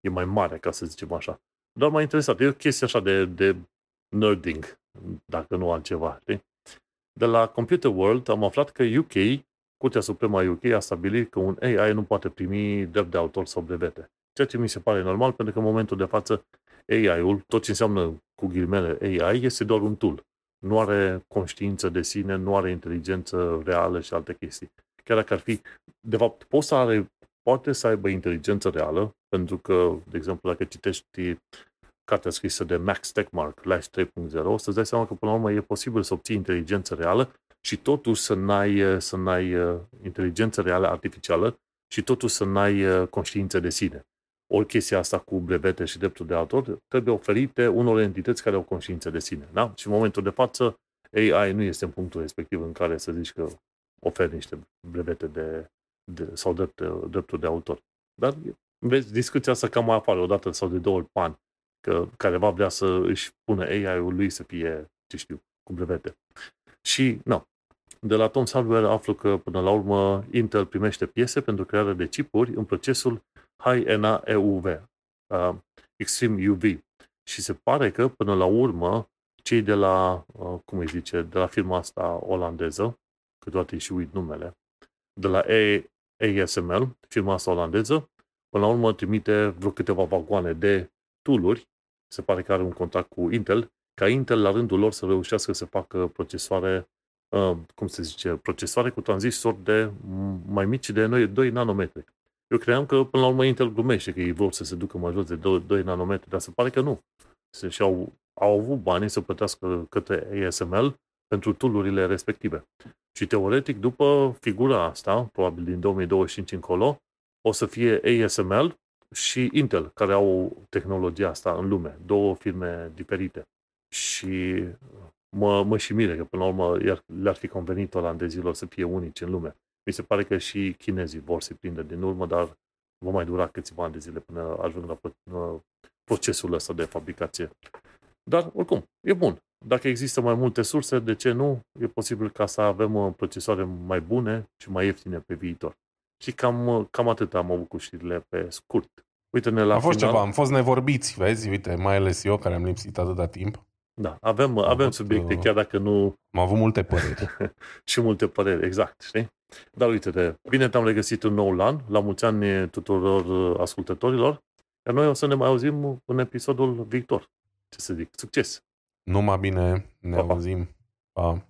e mai mare, ca să zicem așa. Dar m-a interesat. E o chestie așa de, de nerding, dacă nu altceva. Știi? De la Computer World am aflat că UK, Curtea Supremă a UK, a stabilit că un AI nu poate primi drept de autor sau brevete. Ceea ce mi se pare normal, pentru că în momentul de față AI-ul, tot ce înseamnă cu ghilimele AI, este doar un tool. Nu are conștiință de sine, nu are inteligență reală și alte chestii. Chiar dacă ar fi, de fapt, poți să are, poate să aibă inteligență reală, pentru că, de exemplu, dacă citești cartea scrisă de Max Techmark, Life 3.0, o să-ți dai seama că, până la urmă, e posibil să obții inteligență reală și totuși să n-ai, să n-ai uh, inteligență reală artificială și totuși să n-ai uh, conștiință de sine. O chestia asta cu brevete și dreptul de autor trebuie oferite unor entități care au conștiință de sine. Da? Și în momentul de față, AI nu este în punctul respectiv în care să zici că oferi niște brevete de, de, sau drept, dreptul de autor. Dar vezi, discuția asta cam mai apare o dată sau de două ori pe an, că careva vrea să își pună AI-ul lui să fie, ce știu, cu brevete. Și, nu, de la Tom Hardware aflu că, până la urmă, Intel primește piese pentru crearea de chipuri în procesul High-NA EUV, uh, Extreme UV. Și se pare că, până la urmă, cei de la, uh, cum îi zice, de la firma asta olandeză, câteodată și uit numele, de la ASML, firma asta olandeză, până la urmă trimite vreo câteva vagoane de tooluri, se pare că are un contract cu Intel, ca Intel la rândul lor să reușească să facă procesoare, uh, cum se zice, procesoare cu tranzistori de mai mici de 2 nanometri. Eu credeam că până la urmă Intel glumește, că ei vor să se ducă mai jos de 2, 2 nanometri, dar se pare că nu. Se, și-au au avut banii să plătească către ASML pentru tool respective. Și teoretic, după figura asta, probabil din 2025 încolo, o să fie ASML și Intel, care au tehnologia asta în lume, două firme diferite. Și mă, mă și mire că până la urmă le-ar fi convenit olandezilor să fie unici în lume. Mi se pare că și chinezii vor să prindă din urmă, dar va mai dura câțiva ani de zile până ajung la procesul ăsta de fabricație. Dar, oricum, e bun. Dacă există mai multe surse, de ce nu? E posibil ca să avem uh, procesoare mai bune și mai ieftine pe viitor. Și cam, uh, cam atât am avut cu știrile pe scurt. Uite-ne la A fost final. ceva, am fost nevorbiți, vezi? Uite, mai ales eu care am lipsit atâta timp. Da, avem, am avem avut, subiecte, uh, chiar dacă nu... Am avut multe păreri. și multe păreri, exact, știi? Dar uite-te, bine te-am regăsit un nou an, la mulți ani tuturor ascultătorilor, iar noi o să ne mai auzim în episodul viitor. Ce să zic, succes! Numai bine, ne pa, pa. auzim. Pa!